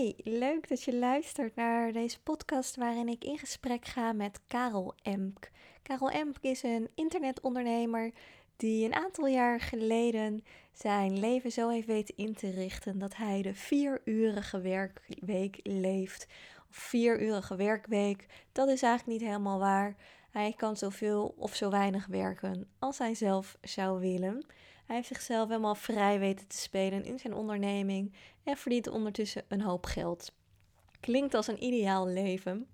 Hi, leuk dat je luistert naar deze podcast waarin ik in gesprek ga met Karel Emk. Karel Emk is een internetondernemer die een aantal jaar geleden zijn leven zo heeft weten in te richten dat hij de vierurige werkweek leeft. Of vierurige werkweek, dat is eigenlijk niet helemaal waar. Hij kan zoveel of zo weinig werken als hij zelf zou willen. Hij heeft zichzelf helemaal vrij weten te spelen in zijn onderneming en verdient ondertussen een hoop geld. Klinkt als een ideaal leven.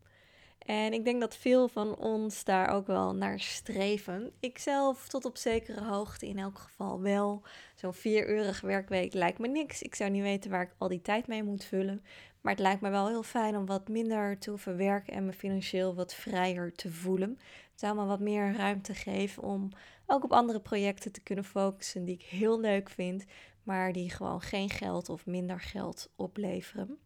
En ik denk dat veel van ons daar ook wel naar streven. Ik zelf tot op zekere hoogte in elk geval wel. Zo'n vieruurige werkweek lijkt me niks. Ik zou niet weten waar ik al die tijd mee moet vullen. Maar het lijkt me wel heel fijn om wat minder te hoeven werken en me financieel wat vrijer te voelen. Het zou me wat meer ruimte geven om ook op andere projecten te kunnen focussen die ik heel leuk vind, maar die gewoon geen geld of minder geld opleveren.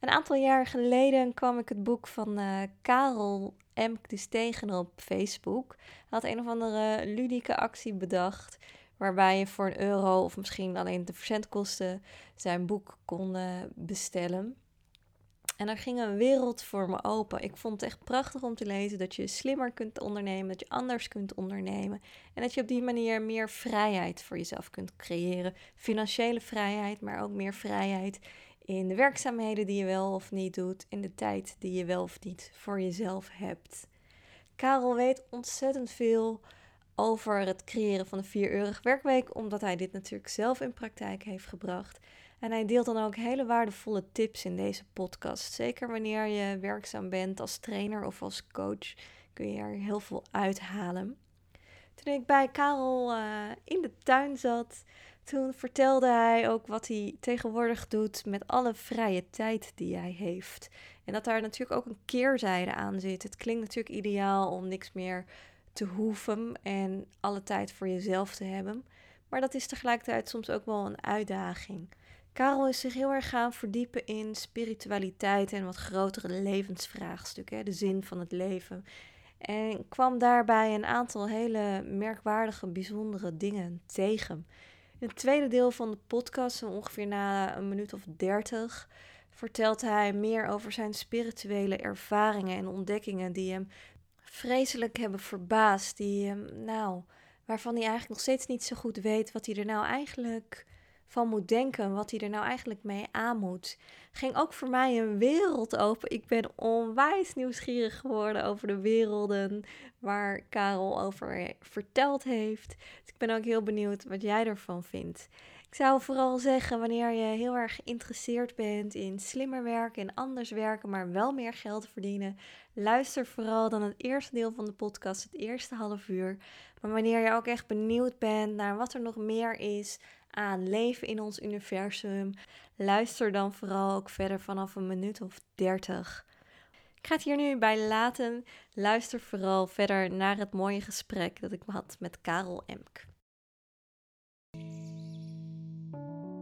Een aantal jaar geleden kwam ik het boek van uh, Karel Emk dus tegen op Facebook. Hij had een of andere ludieke actie bedacht. Waarbij je voor een euro of misschien alleen de verzendkosten zijn boek kon uh, bestellen. En er ging een wereld voor me open. Ik vond het echt prachtig om te lezen dat je slimmer kunt ondernemen, dat je anders kunt ondernemen. En dat je op die manier meer vrijheid voor jezelf kunt creëren. Financiële vrijheid, maar ook meer vrijheid in de werkzaamheden die je wel of niet doet, in de tijd die je wel of niet voor jezelf hebt. Karel weet ontzettend veel over het creëren van een vieruurige werkweek, omdat hij dit natuurlijk zelf in praktijk heeft gebracht. En hij deelt dan ook hele waardevolle tips in deze podcast. Zeker wanneer je werkzaam bent als trainer of als coach, kun je er heel veel uithalen. Toen ik bij Karel uh, in de tuin zat, toen vertelde hij ook wat hij tegenwoordig doet met alle vrije tijd die hij heeft. En dat daar natuurlijk ook een keerzijde aan zit. Het klinkt natuurlijk ideaal om niks meer te hoeven en alle tijd voor jezelf te hebben. Maar dat is tegelijkertijd soms ook wel een uitdaging. Karel is zich heel erg gaan verdiepen in spiritualiteit en wat grotere levensvraagstukken, de zin van het leven. En kwam daarbij een aantal hele merkwaardige, bijzondere dingen tegen. In het tweede deel van de podcast, ongeveer na een minuut of dertig, vertelt hij meer over zijn spirituele ervaringen en ontdekkingen die hem vreselijk hebben verbaasd. Die hem, nou, waarvan hij eigenlijk nog steeds niet zo goed weet wat hij er nou eigenlijk van moet denken, wat hij er nou eigenlijk mee aan moet. Ging ook voor mij een wereld open. Ik ben onwijs nieuwsgierig geworden over de werelden waar Karel over verteld heeft. Dus ik ben ook heel benieuwd wat jij ervan vindt. Ik zou vooral zeggen, wanneer je heel erg geïnteresseerd bent in slimmer werken, in anders werken, maar wel meer geld verdienen, luister vooral dan het eerste deel van de podcast, het eerste half uur. Maar wanneer je ook echt benieuwd bent naar wat er nog meer is aan leven in ons universum, luister dan vooral ook verder vanaf een minuut of 30. Ik ga het hier nu bij laten. Luister vooral verder naar het mooie gesprek dat ik had met Karel Emk.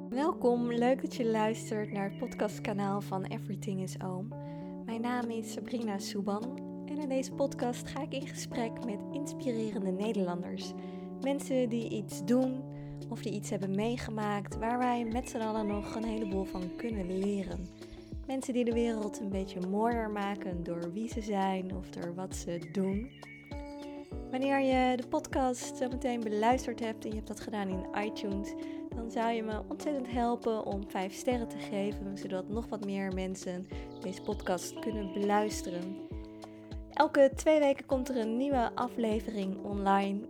Welkom, leuk dat je luistert naar het podcastkanaal van Everything is Oom. Mijn naam is Sabrina Souban en in deze podcast ga ik in gesprek met inspirerende Nederlanders. Mensen die iets doen of die iets hebben meegemaakt waar wij met z'n allen nog een heleboel van kunnen leren. Mensen die de wereld een beetje mooier maken door wie ze zijn of door wat ze doen. Wanneer je de podcast zo meteen beluisterd hebt en je hebt dat gedaan in iTunes, dan zou je me ontzettend helpen om 5 sterren te geven, zodat nog wat meer mensen deze podcast kunnen beluisteren. Elke twee weken komt er een nieuwe aflevering online.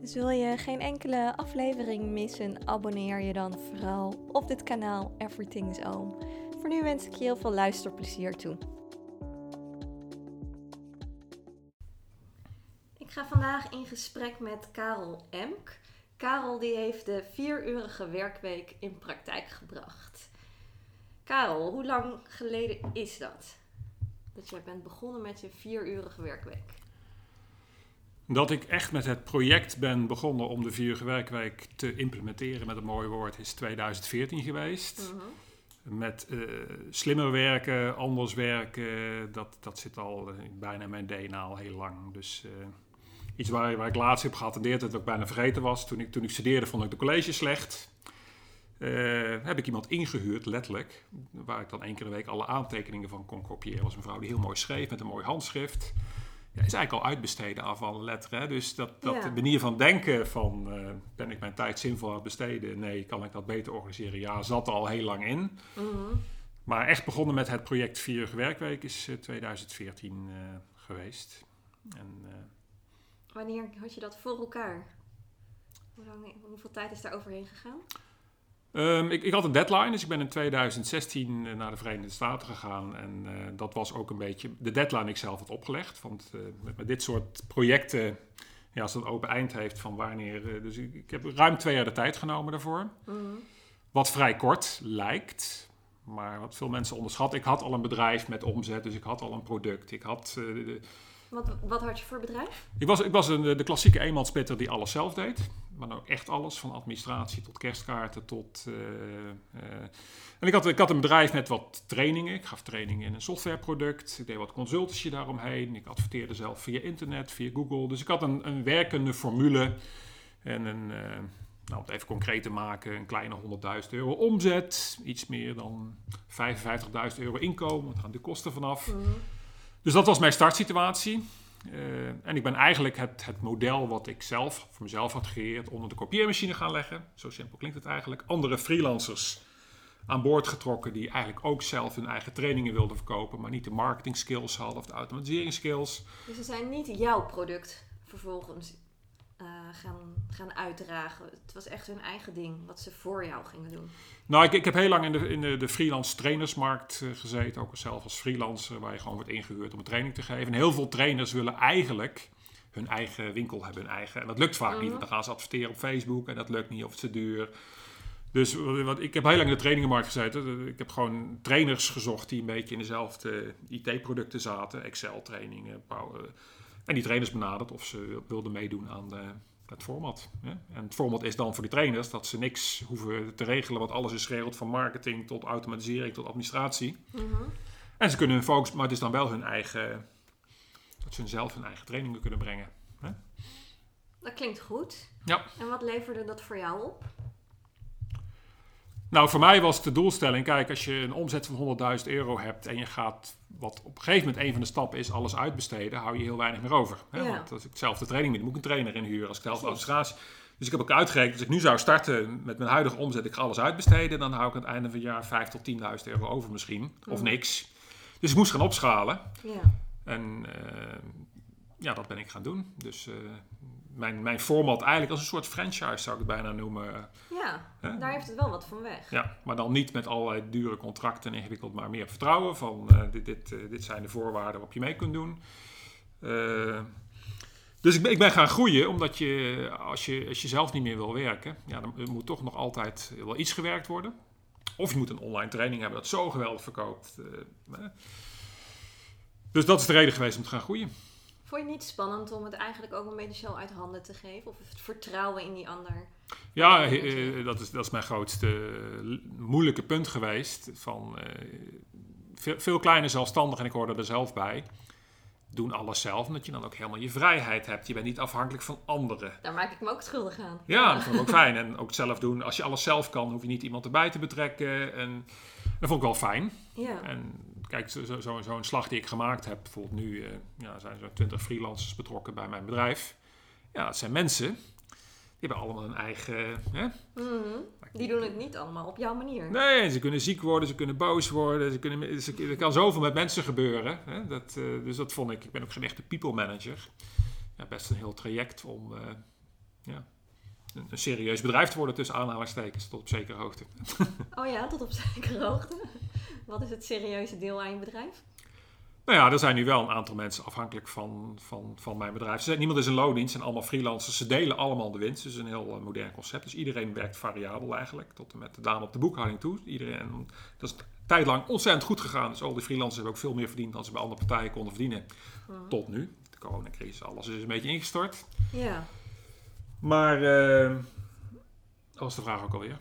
Dus wil je geen enkele aflevering missen, abonneer je dan vooral op dit kanaal Everything is Oom. Voor nu wens ik je heel veel luisterplezier toe. Ik ga vandaag in gesprek met Karel Emk. Karel die heeft de vierurige werkweek in praktijk gebracht. Karel, hoe lang geleden is dat? Dat jij bent begonnen met je vierurige werkweek? Dat ik echt met het project ben begonnen om de vierurige werkweek te implementeren met een mooi woord is 2014 geweest. Mhm. Met uh, slimmer werken, anders werken, dat, dat zit al bijna in mijn DNA al heel lang. Dus uh, iets waar, waar ik laatst heb geattendeerd dat ik bijna vergeten was. Toen ik, toen ik studeerde vond ik de college slecht. heb ik iemand ingehuurd, letterlijk, waar ik dan één keer de week alle aantekeningen van kon kopiëren. was een vrouw die heel mooi schreef met een mooi handschrift. Ja, is eigenlijk al uitbesteden af alle letteren. Dus dat, dat de manier van denken van ben ik mijn tijd zinvol aan het besteden? Nee, kan ik dat beter organiseren? Ja, zat er al heel lang in. Mhm. Maar echt begonnen met het project Vierige Werkweek is 2014 geweest. En, Wanneer had je dat voor elkaar? Hoe lang, hoeveel tijd is daar overheen gegaan? Um, ik, ik, had een deadline, dus ik ben in 2016 eh, naar de Verenigde Staten gegaan. En uh, dat was ook een beetje de deadline ik zelf had opgelegd. Want uh, met, dit soort projecten, ja, als het een open eind heeft van wanneer... dus ik, ik, heb ruim twee jaar de tijd genomen daarvoor. Mm Wat vrij kort lijkt, maar wat veel mensen onderschatten. Ik had al een bedrijf met omzet, dus ik had al een product. Ik had... De, wat, wat had je voor bedrijf? Ik was, ik was een, de klassieke eenmansspitter die alles zelf deed. Maar ook echt alles, van administratie tot kerstkaarten tot... Uh, uh, en ik had, ik had een bedrijf met wat trainingen. Ik gaf trainingen in een softwareproduct. Ik deed wat consultancy daaromheen. Ik adverteerde zelf via internet, via Google. Dus ik had een, een werkende formule. En een, uh, nou, om het even concreet te maken, een kleine 100.000 euro omzet. Iets meer dan 55.000 euro inkomen. Daar gaan de kosten vanaf. Mm dus dat was mijn startsituatie. Uh, en ik ben eigenlijk het, het model wat ik zelf voor mezelf had gecreëerd onder de kopieermachine gaan leggen. Zo simpel klinkt het eigenlijk. Andere freelancers aan boord getrokken die eigenlijk ook zelf hun eigen trainingen wilden verkopen, maar niet de marketing skills hadden of de automatiseringsskills. Dus ze zijn niet jouw product vervolgens uh, gaan, gaan uitdragen. Het was echt hun eigen ding, wat ze voor jou gingen doen. Nou, ik, ik heb heel lang in de, in de, de freelance trainersmarkt uh, gezeten. Ook zelf als freelancer, waar je gewoon wordt ingehuurd om een training te geven. En heel veel trainers willen eigenlijk hun eigen winkel hebben, hun eigen. En dat lukt vaak niet, want mhm. dan gaan ze adverteren op Facebook en dat lukt niet of het is te duur. Dus wat, ik heb heel lang in de trainingenmarkt gezeten. Ik heb gewoon trainers gezocht die een beetje in dezelfde IT-producten zaten. Excel-trainingen, en die trainers benaderd of ze wilden meedoen aan de, het format. Hè? En het format is dan voor die trainers dat ze niks hoeven te regelen, want alles is geregeld van marketing tot automatisering tot administratie. Mhm. En ze kunnen hun focus, maar het is dan wel hun eigen, dat ze zelf hun eigen trainingen kunnen brengen. Hè? Dat klinkt goed. Ja. En wat leverde dat voor jou op? Nou, voor mij was de doelstelling, kijk, als je een omzet van 100.000 euro hebt en je gaat, wat op een gegeven moment een van de stappen is, alles uitbesteden, hou je heel weinig meer over. Hè? Want als ik zelf de training moet, moet ik een trainer inhuren als ik zelf administratie. Dus ik heb ook uitgerekend, als ik nu zou starten met mijn huidige omzet, ik ga alles uitbesteden, dan hou ik aan het einde van het jaar 5 tot 10.000 euro over misschien, of niks. Dus ik moest gaan opschalen. Ja. En uh, ja, dat ben ik gaan doen. Dus uh, mijn, mijn format eigenlijk als een soort franchise zou ik het bijna noemen. Ja, daar heeft het wel wat van weg. Ja, maar dan niet met allerlei dure contracten ingewikkeld, maar meer vertrouwen van uh, dit, dit, uh, dit zijn de voorwaarden waarop je mee kunt doen. Uh, dus ik ben, ik ben gaan groeien, omdat je als, je als je zelf niet meer wil werken, ja, dan moet toch nog altijd wel iets gewerkt worden. Of je moet een online training hebben dat zo geweldig verkoopt. dus dat is de reden geweest om te gaan groeien. Vond je het niet spannend om het eigenlijk ook een beetje zo uit handen te geven? Of het vertrouwen in die ander? Ja, eh, dat, is, dat is mijn grootste moeilijke punt geweest. Van, uh, veel, veel kleine zelfstandigen, en ik hoorde er zelf bij, doen alles zelf. Omdat je dan ook helemaal je vrijheid hebt. Je bent niet afhankelijk van anderen. Daar maak ik me ook schuldig aan. Ja, dat vond ik ook fijn. En ook zelf doen. Als je alles zelf kan, hoef je niet iemand erbij te betrekken. En dat vond ik wel fijn. Ja. En kijk, zo'n zo, zo slag die ik gemaakt heb, bijvoorbeeld nu uh, ja, zijn er 20 freelancers betrokken bij mijn bedrijf. Ja, dat zijn mensen. Die hebben allemaal een eigen. Hè? Mm Die doen het niet allemaal op jouw manier. Nee, ze kunnen ziek worden, ze kunnen boos worden. Ze kunnen, ze, er kan zoveel met mensen gebeuren. Hè? Dat, uh, dus dat vond ik. Ik ben ook geen echte people manager. Ja, best een heel traject om uh, ja, een, een, serieus bedrijf te worden tussen aanhalingstekens tot op zekere hoogte. Oh ja, tot op zekere hoogte. Wat is het serieuze deel aan je bedrijf? Nou ja, er zijn nu wel een aantal mensen afhankelijk van, van, van mijn bedrijf. Zijn, niemand is een loondienst, zijn allemaal freelancers. Ze delen allemaal de winst. Dus een heel uh, modern concept. Dus iedereen werkt variabel eigenlijk, tot en met de dame op de boekhouding toe. Iedereen, dat is tijd lang ontzettend goed gegaan. Dus al die freelancers hebben ook veel meer verdiend dan ze bij andere partijen konden verdienen. Hmm. Tot nu. De coronacrisis, alles is een beetje ingestort. Ja. Maar... Uh, dat was de vraag ook alweer.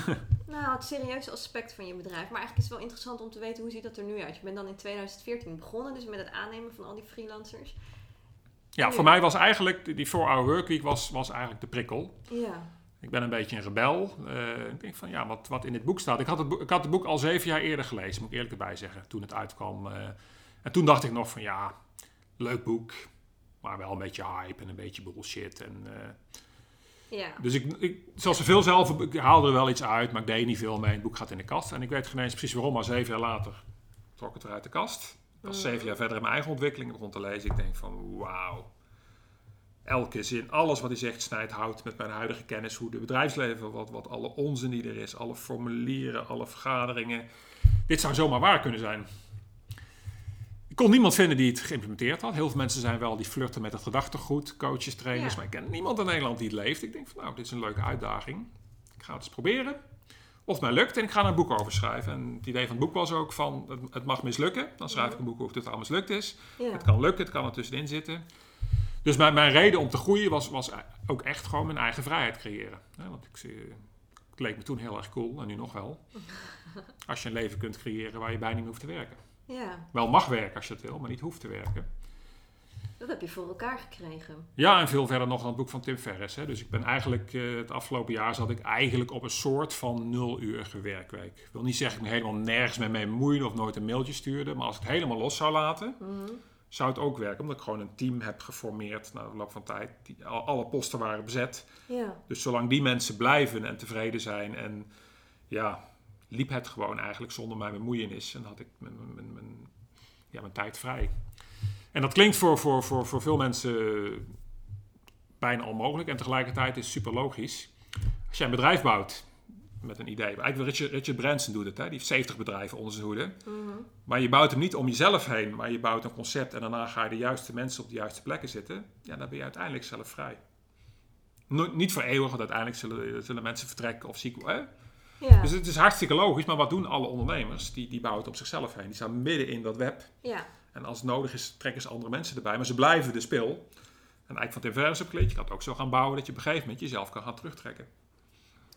nou, het serieuze aspect van je bedrijf. Maar eigenlijk is het wel interessant om te weten hoe ziet dat er nu uit. Je bent dan in 2014 begonnen, dus met het aannemen van al die freelancers. Ja, voor mij was eigenlijk die 4-hour workweek was, was eigenlijk de prikkel. Ja. Ik ben een beetje een rebel. Uh, ik denk van ja, wat, wat in dit boek staat. Ik had, het boek, ik had het boek al zeven jaar eerder gelezen, moet ik eerlijk erbij zeggen, toen het uitkwam. Uh, en toen dacht ik nog van ja, leuk boek, maar wel een beetje hype en een beetje bullshit. En, uh, ja. Dus ik, ik, zoals ze veel zelf, ik haalde er wel iets uit, maar ik deed niet veel mee. Het boek gaat in de kast. En ik weet geen eens precies waarom, maar zeven jaar later trok het eruit de kast. Ik was zeven jaar verder in mijn eigen ontwikkeling begon te lezen. Ik denk van wauw elke zin, alles wat hij zegt, snijdt hout met mijn huidige kennis. Hoe de bedrijfsleven, wat, wat alle onzin die er is, alle formulieren, alle vergaderingen. Dit zou zomaar waar kunnen zijn. Ik kon niemand vinden die het geïmplementeerd had. Heel veel mensen zijn wel die flirten met het gedachtegoed, coaches, trainers. Maar ik ken niemand in Nederland die het leeft. Ik denk van nou, dit is een leuke uitdaging. Ik ga het eens proberen. Of het mij lukt en ik ga er een boek over schrijven. En het idee van het boek was ook van, het, mag mislukken. Dan schrijf ik een boek over het al mislukt is. Het kan lukken, het kan er tussenin zitten. Dus mijn, mijn reden om te groeien was, was ook echt gewoon mijn eigen vrijheid creëren. want ik, het leek me toen heel erg cool, en nu nog wel. Als je een leven kunt creëren waar je bijna niet hoeft te werken. Ja. Wel mag werken als je het wil, maar niet hoeft te werken. Dat heb je voor elkaar gekregen. Ja, en veel verder nog dan het boek van Tim Ferriss. Hè. Dus ik ben eigenlijk, uh, het afgelopen jaar zat ik eigenlijk op een soort van nuluurige werkweek. Ik wil niet zeggen dat ik me helemaal nergens mee bemoeide of nooit een mailtje stuurde. Maar als ik het helemaal los zou laten, mhm zou het ook werken. Omdat ik gewoon een team heb geformeerd na de loop van tijd. Die, alle posten waren bezet. Ja. Dus zolang die mensen blijven en tevreden zijn en ja, liep het gewoon eigenlijk zonder mijn bemoeienis. En had ik mijn, mijn, mijn, ja, mijn tijd vrij. En dat klinkt voor, voor, voor, voor veel mensen bijna onmogelijk. En tegelijkertijd is het super logisch. Als jij een bedrijf bouwt met een idee. Eigenlijk Richard, Richard Branson doet het. Hè? Die heeft 70 bedrijven onder zijn hoede. Mhm. Maar je bouwt hem niet om jezelf heen. Maar je bouwt een concept en daarna ga je de juiste mensen op de juiste plekken zitten. Ja, dan ben je uiteindelijk zelf vrij. niet voor eeuwig, want uiteindelijk zullen, zullen mensen vertrekken of ziek worden. Ja. Dus het is hartstikke logisch. Maar wat doen alle ondernemers? Die, die bouwen het op zichzelf heen. Die staan midden in dat web. Ja. En als het nodig is, trekken ze andere mensen erbij. Maar ze blijven de spil. En eigenlijk van Tim Ferriss heb je kan het ook zo gaan bouwen dat je op een gegeven moment jezelf kan gaan terugtrekken.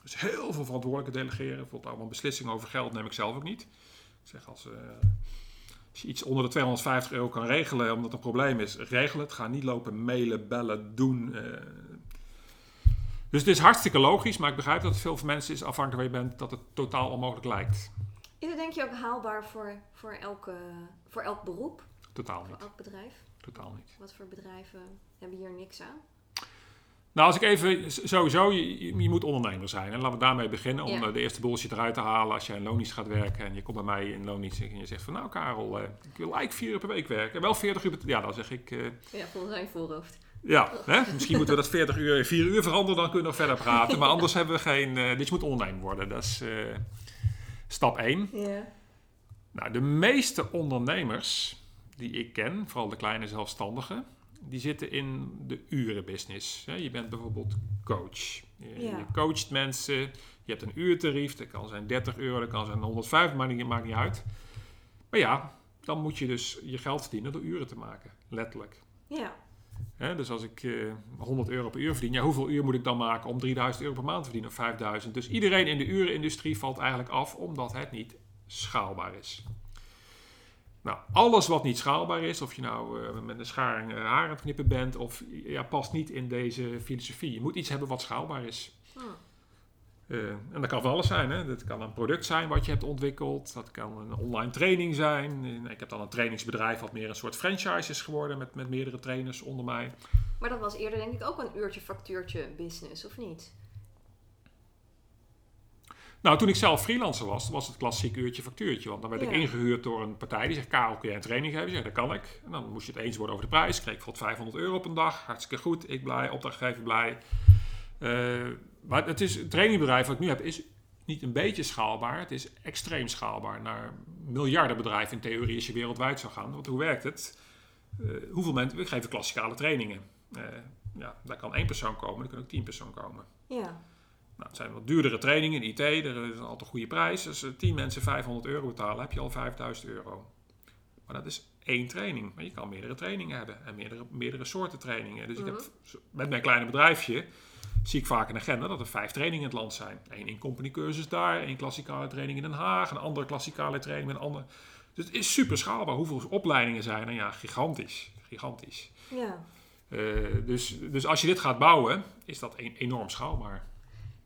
Dus heel veel verantwoordelijke delegeren. Bijvoorbeeld allemaal beslissingen over geld neem ik zelf ook niet. Ik zeg als, uh, als je iets onder de 250 euro kan regelen omdat een probleem is, regel het. Ga niet lopen mailen, bellen, doen. Uh. Dus het is hartstikke logisch, maar ik begrijp dat het veel voor mensen is, afhankelijk waar je bent, dat het totaal onmogelijk lijkt. Is het denk je ook haalbaar voor, voor, elke, voor elk beroep? Totaal niet. Voor elk bedrijf? Totaal niet. Wat voor bedrijven hebben hier niks aan? Nou, als ik even sowieso, je, je moet ondernemer zijn. En laten we daarmee beginnen om eh, de eerste bullshit eruit te halen. Als jij in loondienst gaat werken en je komt bij mij in loondienst en je zegt van nou Karel, uh, ik wil eigenlijk vier uur per week werken. Wel 40 uur per Ja, dan zeg ik. Uh, ja, volgens zijn voorhoofd. Ja, hè? misschien moeten we dat 40 uur 4 uur veranderen, dan kunnen we nog verder praten. Maar anders hebben we geen. Uh, dit moet ondernemer worden. Dat is stap 1. Ja. Nou, de meeste ondernemers die ik ken, vooral de kleine zelfstandigen die zitten in de urenbusiness. Je bent bijvoorbeeld coach. Je, coacht mensen, je hebt een uurtarief, dat kan zijn 30 euro, dat kan zijn 105, maar niet, maakt niet uit. Maar ja, dan moet je dus je geld verdienen door uren te maken, letterlijk. Ja. Dus als ik uh, eh, 100 euro per uur verdien, ja, hoeveel uur moet ik dan maken om 3000 euro per maand te verdienen of 5000? Dus iedereen in de urenindustrie valt eigenlijk af omdat het niet schaalbaar is. Nou, alles wat niet schaalbaar is, of je nou uh, met een uh, haar aan het knippen bent, of ja, past niet in deze filosofie. Je moet iets hebben wat schaalbaar is. Uh, en dat kan van alles zijn. Hè? Dat kan een product zijn wat je hebt ontwikkeld. Dat kan een online training zijn. Ik heb dan een trainingsbedrijf wat meer een soort franchise is geworden met, met meerdere trainers onder mij. Maar dat was eerder denk ik ook een uurtje factuurtje business, of niet? Nou, toen ik zelf freelancer was, was het klassiek uurtje factuurtje. Want dan werd ik ingehuurd door een partij die zegt, Karel, kun jij een training geven? Ja, dat kan ik. En dan moest je het eens worden over de prijs. Kreeg ik voor 500 euro op een dag. Hartstikke goed. Ik blij, opdrachtgever blij. Uh, maar het, is, het trainingbedrijf wat ik nu heb is niet een beetje schaalbaar. Het is extreem schaalbaar. Naar miljarden bedrijven in theorie als je wereldwijd zou gaan. Want hoe werkt het? Uh, hoeveel mensen... We geven klassikale trainingen. Uh, ja, daar kan één persoon komen, er kan ook tien personen komen. Ja. Nou, het zijn wat duurdere trainingen in IT, er is altijd een goede prijs. Als 10 mensen 500 euro betalen, heb je al 5000 euro. Maar dat is één training. Maar je kan meerdere trainingen hebben en meerdere, meerdere soorten trainingen. Dus ik heb, mhm. met mijn kleine bedrijfje zie ik vaak een agenda dat er vijf trainingen in het land zijn. Eén in company cursus daar, één klassikale training in Den Haag, een andere klassikale training met een andere. Dus het is super schaalbaar. Hoeveel opleidingen zijn er? Ja, gigantisch. Gigantisch. Ja. Uh, dus, dus als je dit gaat bouwen, is dat enorm schaalbaar.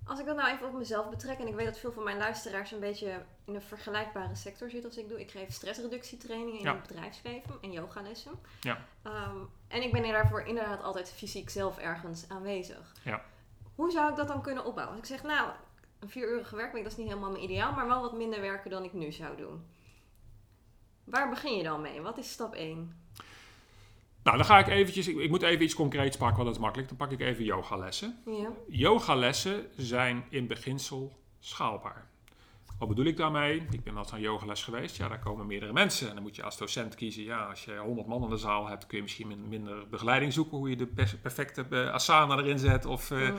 Als ik dat nou even op mezelf betrek, en ik weet dat veel van mijn luisteraars een beetje in een vergelijkbare sector zitten als ik doe. Ik geef stressreductietrainingen in Ja. het bedrijfsleven en yogalessen. Ja. Ehm, en ik ben daarvoor inderdaad altijd fysiek zelf ergens aanwezig. Ja. Hoe zou ik dat dan kunnen opbouwen? Als ik zeg, nou, een vierurige werkweek, dat is niet helemaal mijn ideaal, maar wel wat minder werken dan ik nu zou doen. Waar begin je dan mee? Wat is stap 1? Nou, dan ga ik eventjes, ik, ik moet even iets concreets pakken, want dat is makkelijk. Dan pak ik even yogalessen. Ja. Yogalessen zijn in beginsel schaalbaar. Wat bedoel ik daarmee? Ik ben wel eens aan yogales geweest. Ja, daar komen meerdere mensen. En dan moet je als docent kiezen. Ja, als je 100 man in de zaal hebt, kun je misschien min- minder begeleiding zoeken. Hoe je de perfecte eh, asana erin zet. Of, eh, Mhm.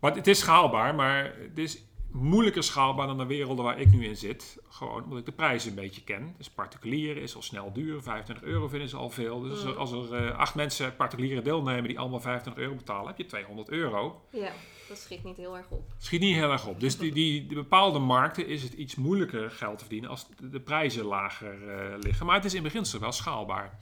Maar het is schaalbaar, maar het is moeilijker schaalbaar dan de werelden waar ik nu in zit. Gewoon omdat ik de prijzen een beetje ken. Dus particulier is al snel duur. 25 euro vinden ze al veel. Dus als er- Mhm. als er eh, acht mensen particuliere deelnemen die allemaal 25 euro betalen, heb je 200 euro. ja, dat schiet niet heel erg op. Schiet niet heel erg op. Dus die, die, de bepaalde markten is het iets moeilijker geld te verdienen als de, de prijzen lager eh, liggen. Maar het is in beginsel wel schaalbaar.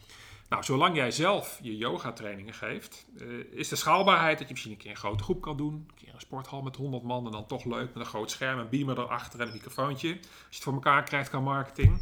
Nou, zolang jij zelf je yoga trainingen geeft, eh, is de schaalbaarheid dat je misschien een keer een grote groep kan doen. Een keer een sporthal met 100 man en dan toch leuk met een groot scherm, een beamer erachter en een microfoontje. Als je het voor elkaar krijgt qua marketing.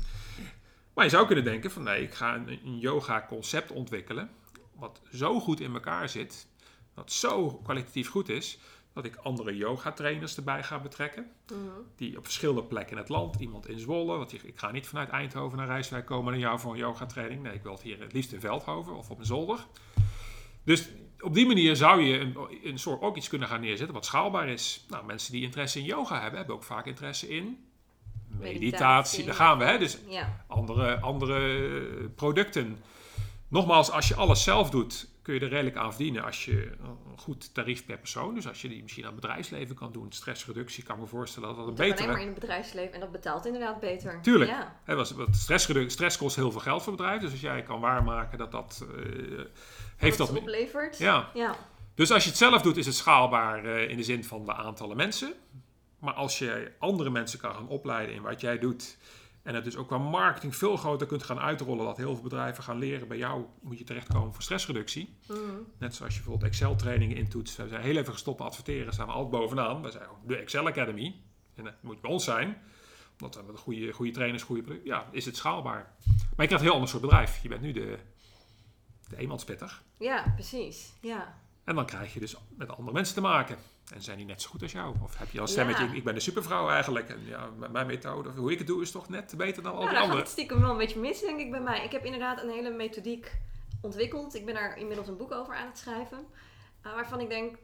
Maar je zou kunnen denken van nee, ik ga een, een yoga concept ontwikkelen. Wat zo goed in elkaar zit, wat zo kwalitatief goed is, dat ik andere yoga trainers erbij ga betrekken. Mhm. Die op verschillende plekken in het land, iemand in Zwolle, want ik ga niet vanuit Eindhoven naar Rijswijk komen naar jou voor een yoga training. Nee, ik wil het hier het liefst in Veldhoven of op een zolder. Dus op die manier zou je een, een soort ook iets kunnen gaan neerzetten wat schaalbaar is. Nou, mensen die interesse in yoga hebben, hebben ook vaak interesse in meditatie. Meditatie. Daar gaan we, hè? Dus Ja, andere, andere producten. Nogmaals, als je alles zelf doet, kun je er redelijk aan verdienen als je een goed tarief per persoon. Dus als je die misschien aan het bedrijfsleven kan doen, stressreductie, kan me voorstellen dat dat een dat alleen maar in het bedrijfsleven en dat betaalt inderdaad beter. Tuurlijk. Ja. Was, wat stressredu- stress kost heel veel geld voor bedrijven. Dus als jij kan waarmaken dat dat... eh, heeft dat... het oplevert. Ja, Ja. dus als je het zelf doet, is het schaalbaar eh, in de zin van de aantallen mensen. Maar als je andere mensen kan gaan opleiden in wat jij doet. En het dus ook qua marketing veel groter kunt gaan uitrollen. Dat heel veel bedrijven gaan leren. Bij jou moet je terechtkomen voor stressreductie. Mhm. Net zoals je bijvoorbeeld Excel trainingen intoetst. We zijn heel even gestopt met adverteren. Staan we altijd bovenaan. We zijn ook de Excel Academy. En dat moet bij ons zijn. Omdat we goede, goede trainers, goede producten. Ja, is het schaalbaar. Maar je krijgt een heel ander soort bedrijf. Je bent nu de, de eenmanspetter. ja, precies. Ja. En dan krijg je dus met andere mensen te maken. En zijn die net zo goed als jou? Of heb je al een stemmetje, ik- ik ben de supervrouw eigenlijk. En ja, mijn methode, of hoe ik het doe, is toch net beter dan al Nou, die anderen. het stiekem wel een beetje mis, denk ik, bij mij. Ik heb inderdaad een hele methodiek ontwikkeld. Ik ben daar inmiddels een boek over aan het schrijven. eh, waarvan ik denk,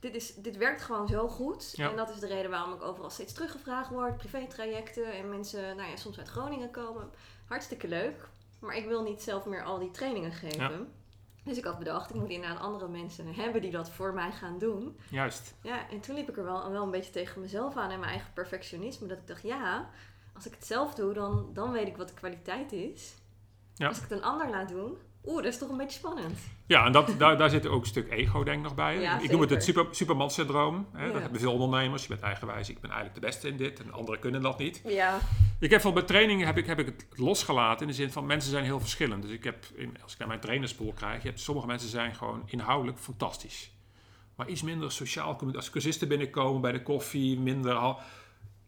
dit, is, dit werkt gewoon zo goed. Ja. En dat is de reden waarom ik overal steeds teruggevraagd word. Privé-trajecten en mensen, nou ja, soms uit Groningen komen. Hartstikke leuk. Maar ik wil niet zelf meer al die trainingen geven. Dus ik had bedacht, ik moet inderdaad andere mensen hebben die dat voor mij gaan doen. Juist. Ja, en toen liep ik er wel, wel een beetje tegen mezelf aan en mijn eigen perfectionisme. Dat ik dacht, ja, als ik het zelf doe, dan, dan weet ik wat de kwaliteit is. Ja. Als ik het een ander laat doen, oeh, dat is toch een beetje spannend. Ja, en dat, daar, daar zit ook een stuk ego denk ik nog bij. Ja, ik noem het het super, superman-syndroom. Hè? Ja. Dat hebben veel ondernemers. Je bent eigenwijs, ik ben eigenlijk de beste in dit. En anderen kunnen dat niet. Ja, Ik heb van bij trainingen heb ik, heb ik het losgelaten in de zin van mensen zijn heel verschillend. Dus ik heb, in, als ik naar mijn trainerspool krijg, je hebt, sommige mensen zijn gewoon inhoudelijk fantastisch. Maar iets minder sociaal, als cursisten binnenkomen bij de koffie, minder... al-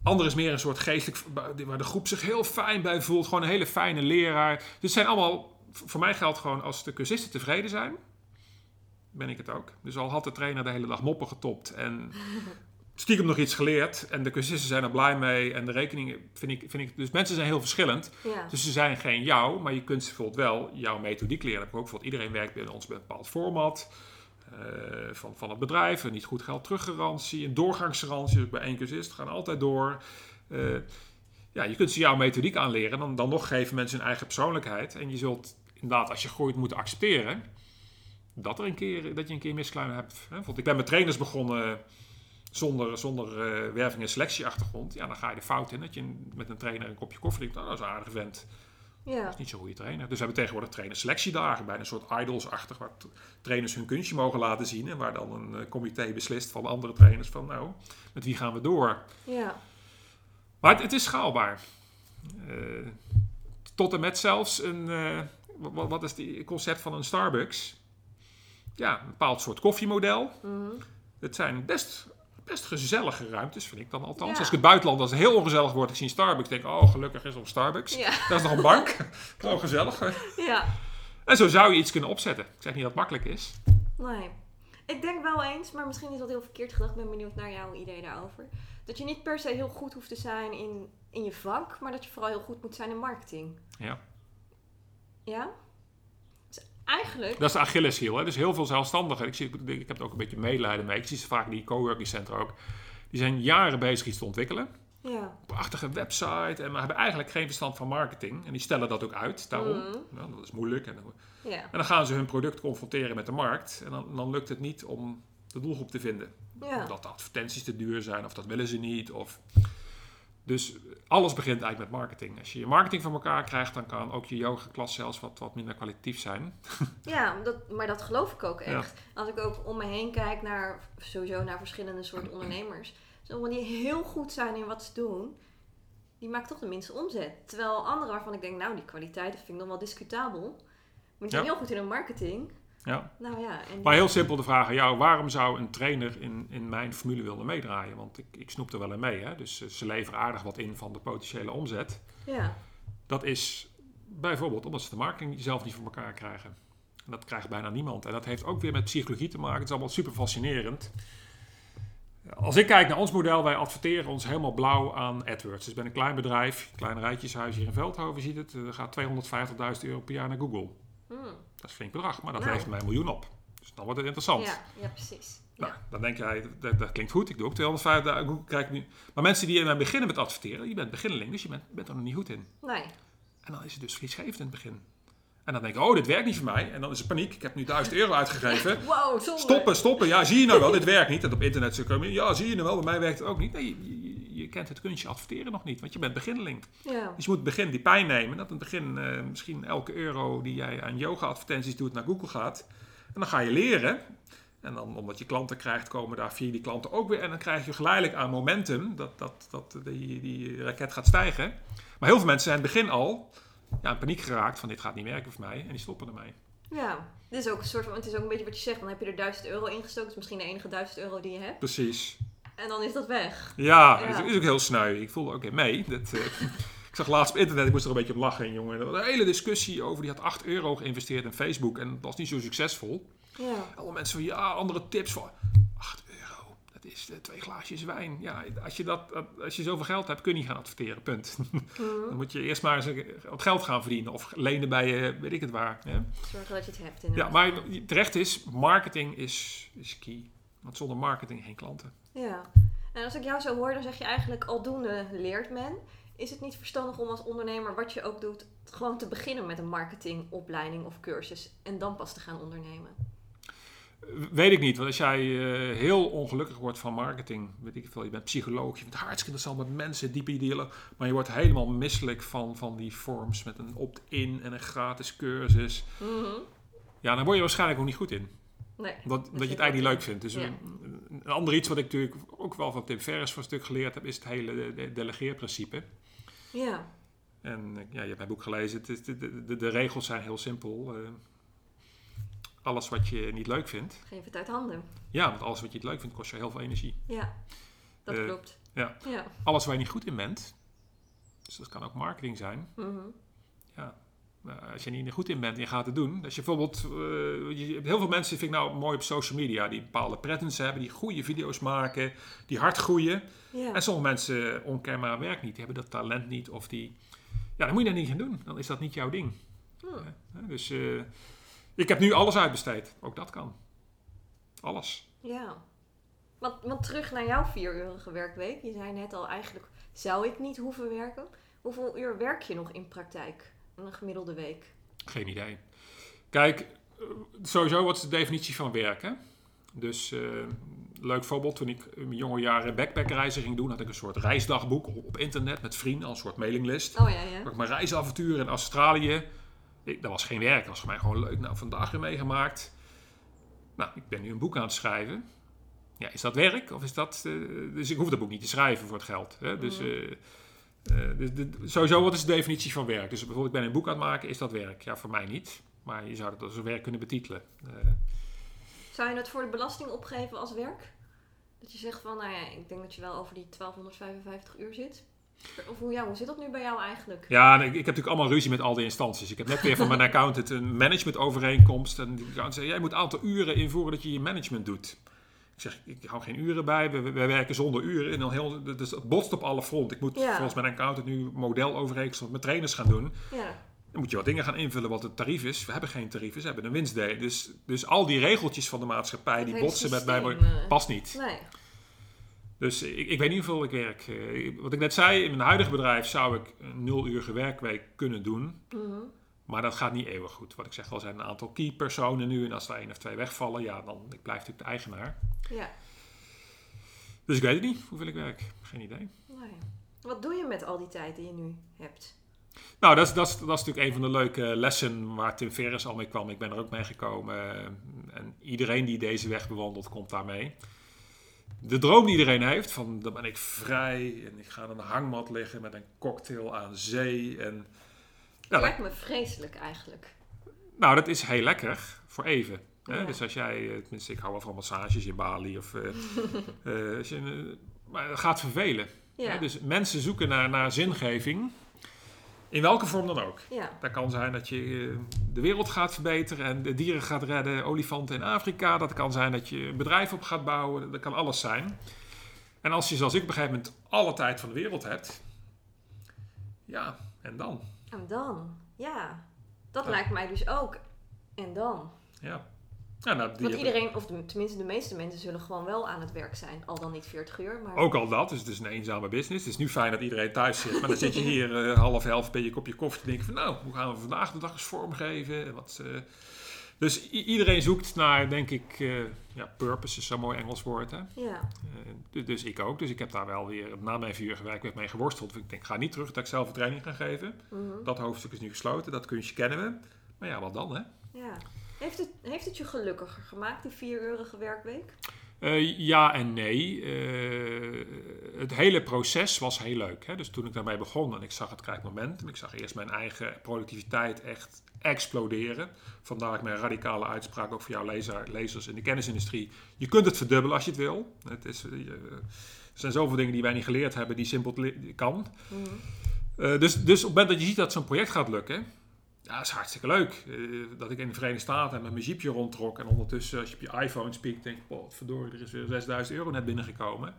Ander is meer een soort geestelijk, waar de groep zich heel fijn bij voelt. Gewoon een hele fijne leraar. Dus het zijn allemaal, voor mij geldt gewoon als de cursisten tevreden zijn, ben ik het ook. Dus al had de trainer de hele dag moppen getopt en stiekem nog iets geleerd. En de cursisten zijn er blij mee. En de rekeningen vind ik, vind ik... Dus mensen zijn heel verschillend. ja. Dus ze zijn geen jou, maar je kunt ze bijvoorbeeld wel jouw methodiek leren. Ik ook bijvoorbeeld iedereen werkt binnen ons met een bepaald format. eh, van, van het bedrijf, een niet goed geld teruggarantie, een doorgangsgarantie. Dus bij één cursist gaan altijd door. Eh, ja, je kunt ze jouw methodiek aanleren. Dan, dan nog geven mensen hun eigen persoonlijkheid. En je zult inderdaad, als je groeit, moeten accepteren dat, er een keer, dat je een keer miskluim hebt. Hè? Ik ben met trainers begonnen zonder, zonder eh, werving en selectieachtergrond. Ja, dan ga je de fout in dat je met een trainer een kopje koffie drinkt. Nou, dat is een aardige vent. ja. Dat is niet zo'n goede trainer. Dus we hebben tegenwoordig trainer selectiedagen. Bijna een soort idols-achtig. Waar trainers hun kunstje mogen laten zien. En waar dan een eh, comité beslist van andere trainers. Van nou, met wie gaan we door? ja. Maar het, het is schaalbaar. Eh, tot en met zelfs een... wat, wat is het concept van een Starbucks? Ja, een bepaald soort koffiemodel. Mhm. Het zijn best best gezellige ruimtes, vind ik dan althans. Ja. Als ik het buitenland, als het heel ongezellig wordt, ik zie een Starbucks, denk ik, oh gelukkig is er een Starbucks. Ja. Daar is nog een bank. Gewoon gezellig. Ja. En zo zou je iets kunnen opzetten. Ik zeg niet dat het makkelijk is. Nee. Ik denk wel eens, maar misschien is dat heel verkeerd gedacht. Ik ben benieuwd naar jouw idee daarover. Dat je niet per se heel goed hoeft te zijn in, in je vak, maar dat je vooral heel goed moet zijn in marketing. Ja. Ja? Dus eigenlijk... Dat is de Achilleshiel. Hè? Dus heel veel zelfstandigen. Ik, zie, ik heb er ook een beetje medelijden mee. Ik zie ze vaak in die coworking center ook. Die zijn jaren bezig iets te ontwikkelen. Ja. Prachtige website. En maar hebben eigenlijk geen verstand van marketing. En die stellen dat ook uit. Daarom. Mhm. Nou, dat is moeilijk. En, dan- Ja. en dan gaan ze hun product confronteren met de markt. En dan, dan lukt het niet om de doelgroep te vinden. Ja. Omdat de advertenties te duur zijn. Of dat willen ze niet. Of... Dus alles begint eigenlijk met marketing. Als je je marketing van elkaar krijgt, dan kan ook je yoga klas zelfs wat, wat minder kwalitatief zijn. Ja, dat, maar dat geloof ik ook echt. Als ik ook om me heen kijk naar sowieso naar verschillende soorten ondernemers. Sommigen die heel goed zijn in wat ze doen, die maken toch de minste omzet. Terwijl anderen waarvan ik denk, nou die kwaliteit dat vind ik dan wel discutabel. Maar die zijn Ja. heel goed in hun marketing. Ja. Nou ja, en Maar heel simpel de vraag aan jou: waarom zou een trainer in, in mijn formule willen meedraaien? Want ik, ik snoep er wel in mee. Hè? Dus eh, ze leveren aardig wat in van de potentiële omzet. ja. Dat is bijvoorbeeld omdat ze de marketing zelf niet voor elkaar krijgen. En dat krijgt bijna niemand. En dat heeft ook weer met psychologie te maken. Het is allemaal super fascinerend. Als ik kijk naar ons model, wij adverteren ons helemaal blauw aan AdWords. Dus ik ben een klein bedrijf, een klein rijtjeshuis hier in Veldhoven, ziet het. Er gaat 250.000 euro per jaar naar Google. Hmm. Dat is flink bedrag, maar dat Nou. levert mij een miljoen op. Dus dan wordt het interessant. ja, ja, precies. Nou, Ja. dan denk jij, dat, dat klinkt goed, ik doe ook 250 Google krijg ik nu. Maar mensen die in beginnen met adverteren, je bent beginneling, dus je bent, bent er nog niet goed in. Nee. En dan is het dus vergeefd in het begin. En dan denk je, oh, dit werkt niet voor mij. En dan is er paniek, ik heb nu 1000 euro uitgegeven. Wow. Stoppen, stoppen. Ja, zie je nou wel, dit werkt niet. En op internet zo komen, ja, zie je nou wel, bij mij werkt het ook niet. Nee, je, je, kent het kunstje adverteren nog niet, want je bent beginneling. Ja. Dus je moet begin die pijn nemen. Dat in het begin eh, misschien elke euro die jij aan yoga-advertenties doet naar Google gaat. En dan ga je leren. En dan, omdat je klanten krijgt, komen daar via die klanten ook weer. En dan krijg je geleidelijk aan momentum dat, dat, dat die, die raket gaat stijgen. Maar heel veel mensen zijn in het begin al ja, in paniek geraakt van dit gaat niet werken voor mij. En die stoppen ermee. Ja. Dit is ook een soort van, het is ook een beetje wat je zegt. Dan heb je er 1000 euro ingestoken. Dat is misschien de enige 1000 euro die je hebt. Precies. En dan is dat weg. Ja, Ja. het is ook heel sneu. Ik voelde ook in mee. Dat, eh, ik zag laatst op internet, ik moest er een beetje om lachen, jongen. Er was een hele discussie over, die had 8 euro geïnvesteerd in Facebook. En dat was niet zo succesvol. Ja. Alle mensen van ja, andere tips van 8 euro. Dat is eh, twee glaasjes wijn. Ja, als je, dat, als je zoveel geld hebt, kun je niet gaan adverteren. Punt. Mhm. Dan moet je eerst maar eens eh, wat geld gaan verdienen. Of lenen bij, eh, weet ik het waar. Hè? Zorgen dat je het hebt Ja, inderdaad. maar terecht is, marketing is, is key. Want zonder marketing geen klanten. Ja. En als ik jou zo hoor, dan zeg je eigenlijk aldoende leert men. Is het niet verstandig om als ondernemer, wat je ook doet, gewoon te beginnen met een marketingopleiding of cursus en dan pas te gaan ondernemen? Weet ik niet, want als jij eh, heel ongelukkig wordt van marketing, weet ik veel, je bent psycholoog, je vindt hartstikke interessant met mensen, diepe dealen, maar je wordt helemaal misselijk van, van die forms met een opt-in en een gratis cursus. Mhm. Ja, dan word je waarschijnlijk ook niet goed in. Nee. Dat, dat je het eigenlijk niet leuk vindt. Dus Ja. een, een ander iets wat ik natuurlijk ook wel van Tim Ferriss voor een stuk geleerd heb, is het hele de, delegeerprincipe. Ja. En eh, ja, je hebt mijn boek gelezen. Het de, de, de, regels zijn heel simpel. Eh, alles wat je niet leuk vindt. Geef het uit handen. Ja, want alles wat je niet leuk vindt kost je heel veel energie. Ja. Dat Eh, klopt. ja. Ja. Alles waar je niet goed in bent. Dus dat kan ook marketing zijn. Mhm. Nou, als je niet goed in bent en je gaat het doen. Als je bijvoorbeeld, eh, je hebt heel veel mensen vind ik nou mooi op social media, die bepaalde presence hebben, die goede video's maken, die hard groeien. Ja. En sommige mensen onkenbaar werk niet, die hebben dat talent niet of die, ja, dan moet je dat niet gaan doen. Dan is dat niet jouw ding. Hè, Dus eh, ik heb nu alles uitbesteed. Ook dat kan. Alles. Ja. Want, want terug naar jouw vieruurige werkweek. Je zei net al, eigenlijk zou ik niet hoeven werken. Hoeveel uur werk je nog in praktijk? Een gemiddelde week? Geen idee. Kijk, eh, sowieso wat is de definitie van werken? Dus eh, leuk voorbeeld, toen ik in mijn jonge jaren backpackreizen ging doen, had ik een soort reisdagboek op, internet met vrienden, als een soort mailinglist. Oh ja, ja. Ook mijn reisavonturen in Australië. Ik, dat was geen werk, dat was voor mij gewoon leuk. Nou, vandaag weer meegemaakt. Nou, ik ben nu een boek aan het schrijven. Ja, is dat werk? Of is dat... eh, dus ik hoef dat boek niet te schrijven voor het geld. Hè? Dus, Mhm. Eh, dus de- sowieso, wat is de definitie van werk? Dus bijvoorbeeld, ik ben een boek aan het maken, is dat werk? Ja, voor mij niet. Maar je zou dat als werk kunnen betitelen. Eh, Zou je het voor de belasting opgeven als werk? Dat je zegt van, nou ja, ik denk dat je wel over die 1255 uur zit. Of hoe, ja, hoe zit dat nu bij jou eigenlijk? Ja, ik, ik heb natuurlijk allemaal ruzie met al die instanties. Ik heb net weer van mijn accountant een managementovereenkomst. En die accountant zei, jij moet een aantal uren invoeren dat je je management doet. Ik zeg, ik hou geen uren bij. We, we werken zonder uren. En dan heel, dus het botst op alle fronten. Ik moet Ja. volgens mijn accountant nu modelovereenkomst met trainers gaan doen. Ja, Dan moet je wat dingen gaan invullen wat het tarief is. We hebben geen tarief, we hebben een winstdeel. Dus, dus al die regeltjes van de maatschappij, die botsen met mij, eh. past niet. nee. Dus ik, ik weet niet hoeveel ik werk. Eh, Wat ik net zei, in mijn huidige bedrijf zou ik een nul uurige werkweek kunnen doen. Mhm. Maar dat gaat niet eeuwig goed. Wat ik zeg, er zijn een aantal key personen nu. En als er één of twee wegvallen, ja, dan ik blijf natuurlijk de eigenaar. Ja, Dus ik weet het niet hoeveel ik werk. Geen idee. nee. Wat doe je met al die tijd die je nu hebt? Nou, dat is, dat, is, dat is natuurlijk een van de leuke lessen waar Tim Ferriss al mee kwam. Ik ben er ook mee gekomen. En iedereen die deze weg bewandelt, komt daarmee. De droom die iedereen heeft, van dan ben ik vrij en ik ga aan een hangmat liggen met een cocktail aan zee. En, ja, dat- lijkt me vreselijk eigenlijk. nou, dat is heel lekker voor even. Hè? Ja. Dus als jij, eh, tenminste ik hou wel van massages in Bali of... eh, eh, als je, maar het gaat vervelen. Ja, Hè? Dus mensen zoeken naar, naar zingeving. In welke vorm dan ook. ja. Dat kan zijn dat je de wereld gaat verbeteren en de dieren gaat redden, olifanten in Afrika. Dat kan zijn dat je een bedrijf op gaat bouwen. Dat kan alles zijn. En als je zoals ik op een gegeven moment alle tijd van de wereld hebt, ja, en dan? En dan? Ja, dat Ja. lijkt mij dus ook. En dan? Ja. Ja, nou, die Want iedereen, of tenminste de meeste mensen, zullen gewoon wel aan het werk zijn. Al dan niet 40 uur, maar... Ook al dat, dus het is een eenzame business. Het is nu fijn dat iedereen thuis zit. Maar dan zit je hier eh, half elf bij je kopje koffie te denken van... nou, hoe gaan we vandaag de dag eens vormgeven? En wat, eh, dus iedereen zoekt naar, denk ik... eh, ja, purpose is zo'n mooi Engels woord, hè? Ja, Eh, du- dus ik ook. Dus ik heb daar wel weer na mijn vier werkweek mee geworsteld. Ik denk, ga niet terug dat ik zelf een training ga geven. mhm. Dat hoofdstuk is nu gesloten. Dat kunstje kennen we. Maar ja, wat dan, hè? ja. Heeft het, heeft het je gelukkiger gemaakt, die vieruurige werkweek? Eh, ja en nee. Eh, het hele proces was heel leuk. Hè? Dus toen ik daarmee begon en ik zag het krijgt momentum. Ik zag eerst mijn eigen productiviteit echt exploderen. Vandaar mijn radicale uitspraak ook voor jouw lezer, lezers in de kennisindustrie. Je kunt het verdubbelen als je het wil. Het is, eh, er zijn zoveel dingen die wij niet geleerd hebben die simpel kan. Mhm. Dus, dus op het moment dat je ziet dat zo'n project gaat lukken, ja, dat is hartstikke leuk. Eh, dat ik in de Verenigde Staten met mijn jeepje rondtrok en ondertussen als je op je iPhone spiekt, denk ik, wat verdorie, er is weer 6000 euro net binnengekomen.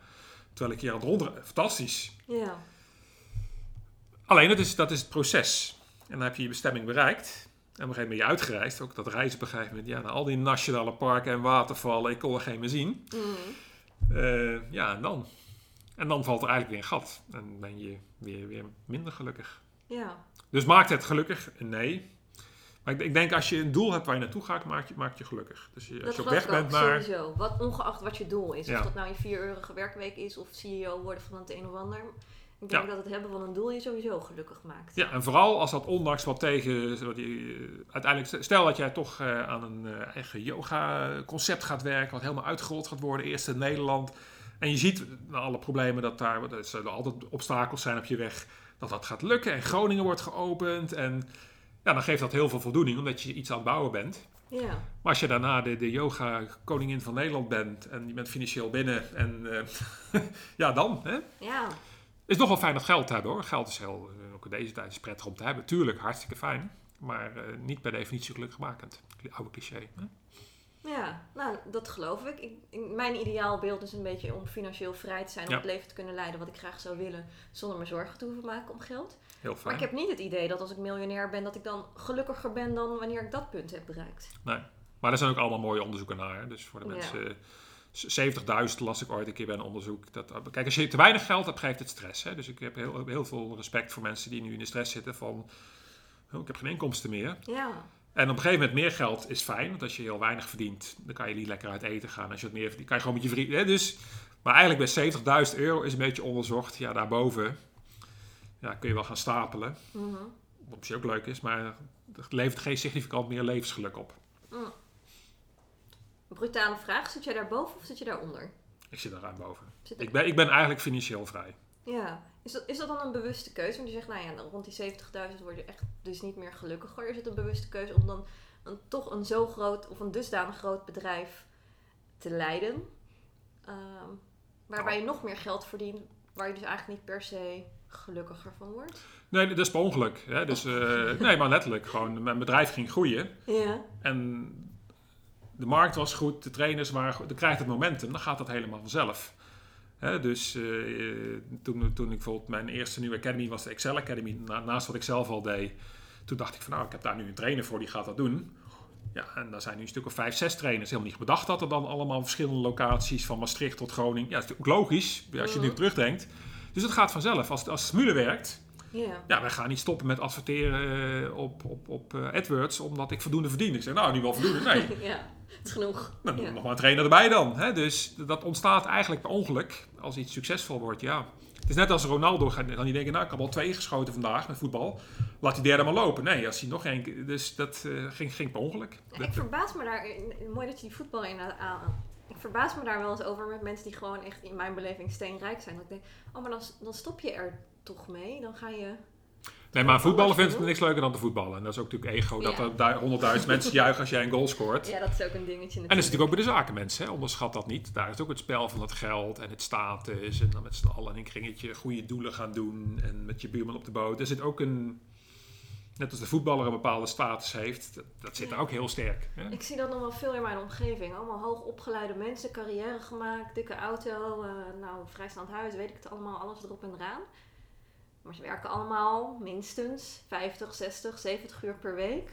Terwijl ik hier aan het rondrijden, fantastisch. Ja, Alleen, dat is, dat is het proces. En dan heb je je bestemming bereikt. En op een gegeven moment ben je uitgereisd. Ook dat reizen op een gegeven moment. Ja, naar al die nationale parken en watervallen. Ik kon er geen meer zien. Mhm. Eh, ja, en dan? En dan valt er eigenlijk weer een gat. En ben je weer, weer minder gelukkig. ja. Dus maakt het gelukkig? Nee. Maar ik, ik denk als je een doel hebt waar je naartoe gaat, maakt je, maakt je gelukkig. Dus je, als je op weg bent naar... sowieso. Wat, ongeacht wat je doel is. Ja. Of dat nou je vieruurige werkweek is of CEO worden van het een of ander. Ik denk Ja. dat het hebben van een doel je sowieso gelukkig maakt. Ja, en vooral als dat ondanks wat tegen... wat je, eh, uiteindelijk, stel dat jij toch eh, aan een eh, eigen yoga-concept gaat werken... wat helemaal uitgerold gaat worden, eerst in Nederland... En je ziet alle problemen dat daar... Er zullen altijd obstakels zijn op je weg... dat dat gaat lukken. En Groningen wordt geopend. En ja, dan geeft dat heel veel voldoening... omdat je iets aan het bouwen bent. Ja, Maar als je daarna de, de yoga-koningin van Nederland bent... en je bent financieel binnen... en eh, ja, dan... Hè? ja. Het is nog wel fijn dat geld te hebben hoor. Geld is heel, eh, ook in deze tijd is prettig om te hebben. Tuurlijk, hartstikke fijn. Maar eh, niet per definitie gelukmakend. Oude cliché. Hè? Ja, nou, dat geloof ik. ik. Mijn ideaalbeeld is een beetje om financieel vrij te zijn, om Ja. het leven te kunnen leiden wat ik graag zou willen, zonder me zorgen te hoeven maken om geld. Heel Maar fijn. ik heb niet het idee dat als ik miljonair ben, dat ik dan gelukkiger ben dan wanneer ik dat punt heb bereikt. Nee. Maar er zijn ook allemaal mooie onderzoeken naar. hè. Dus voor de Ja. mensen... eh, 70.000 las ik ooit een keer bij een onderzoek. Dat, kijk, als je te weinig geld hebt, geeft het stress. Hè? Dus ik heb heel, heel veel respect voor mensen die nu in de stress zitten van... Oh, ik heb geen inkomsten meer. Ja, En op een gegeven moment meer geld is fijn. Want als je heel weinig verdient, dan kan je niet lekker uit eten gaan. Als je wat meer verdient, kan je gewoon met je vrienden... hè, Dus, maar eigenlijk bij 70.000 euro is een beetje onderzocht. Ja, daarboven ja, kun je wel gaan stapelen. mhm. Wat misschien ook leuk is, maar het levert geen significant meer levensgeluk op. brutale vraag. Zit jij daarboven of zit je daaronder? Ik zit daar ruim boven. Ik ben, ik ben eigenlijk financieel vrij. Ja. Is dat, is dat dan een bewuste keuze? Want je zegt, nou ja, rond die 70.000 word je echt dus niet meer gelukkiger. Is het een bewuste keuze om dan een, toch een zo groot of een dusdanig groot bedrijf te leiden? Ehm, waarbij je nog meer geld verdient, waar je dus eigenlijk niet per se gelukkiger van wordt. Nee, dat is per ongeluk. Hè? Dus, uh, nee, maar letterlijk. Gewoon, mijn bedrijf ging groeien. Ja. En de markt was goed, de trainers waren goed. Dan krijgt het momentum, dan gaat dat helemaal vanzelf. Dus uh, toen, toen ik bijvoorbeeld mijn eerste nieuwe academy was de Excel Academy, naast wat ik zelf al deed. Toen dacht ik van nou, ik heb daar nu een trainer voor die gaat dat doen. Ja, en daar zijn nu een stuk of vijf, zes trainers. Helemaal niet bedacht dat er dan allemaal verschillende locaties van Maastricht tot Groningen. Ja, dat is natuurlijk logisch als je nu terugdenkt. Dus het gaat vanzelf. Als, als Smule werkt, ja. ja, wij gaan niet stoppen met adverteren eh, op, op, op uh, AdWords omdat ik voldoende verdien. Ik zeg, nou, nu wel voldoende. Nee. ja, het is genoeg. Nou, ja. nog maar een trainer erbij dan. Hè? Dus dat ontstaat eigenlijk per ongeluk als iets succesvol wordt, ja. Het is net als Ronaldo, dan die denken, nou, ik heb al twee geschoten vandaag met voetbal. Laat die derde maar lopen. Nee, als hij nog één... Dus dat uh, ging, ging per ongeluk. Ja, ik verbaas me daar... Mooi dat je die voetbal in aan... Ik verbaas me daar wel eens over met mensen die gewoon echt in mijn beleving steenrijk zijn. Dat ik denk, oh, maar dan, dan stop je er toch mee. Dan ga je... Nee, maar voetballen vindt het niks leuker dan te voetballen. En dat is ook natuurlijk ego, dat er honderdduizend mensen juichen als jij een goal scoort. Ja, dat is ook een dingetje natuurlijk. En dat is natuurlijk ook bij de zakenmensen, hè? onderschat dat niet. Daar is ook het spel van het geld en het status. En dan met z'n allen in een kringetje goede doelen gaan doen. En met je buurman op de boot. Er zit ook een, net als de voetballer een bepaalde status heeft, dat, dat zit ja. er ook heel sterk. Hè? Ik zie dat nog wel veel in mijn omgeving. Allemaal hoogopgeleide mensen, carrière gemaakt, dikke auto, uh, nou, vrijstaand huis, weet ik het allemaal, alles erop en eraan. Maar ze werken allemaal minstens 50, 60, 70 uur per week.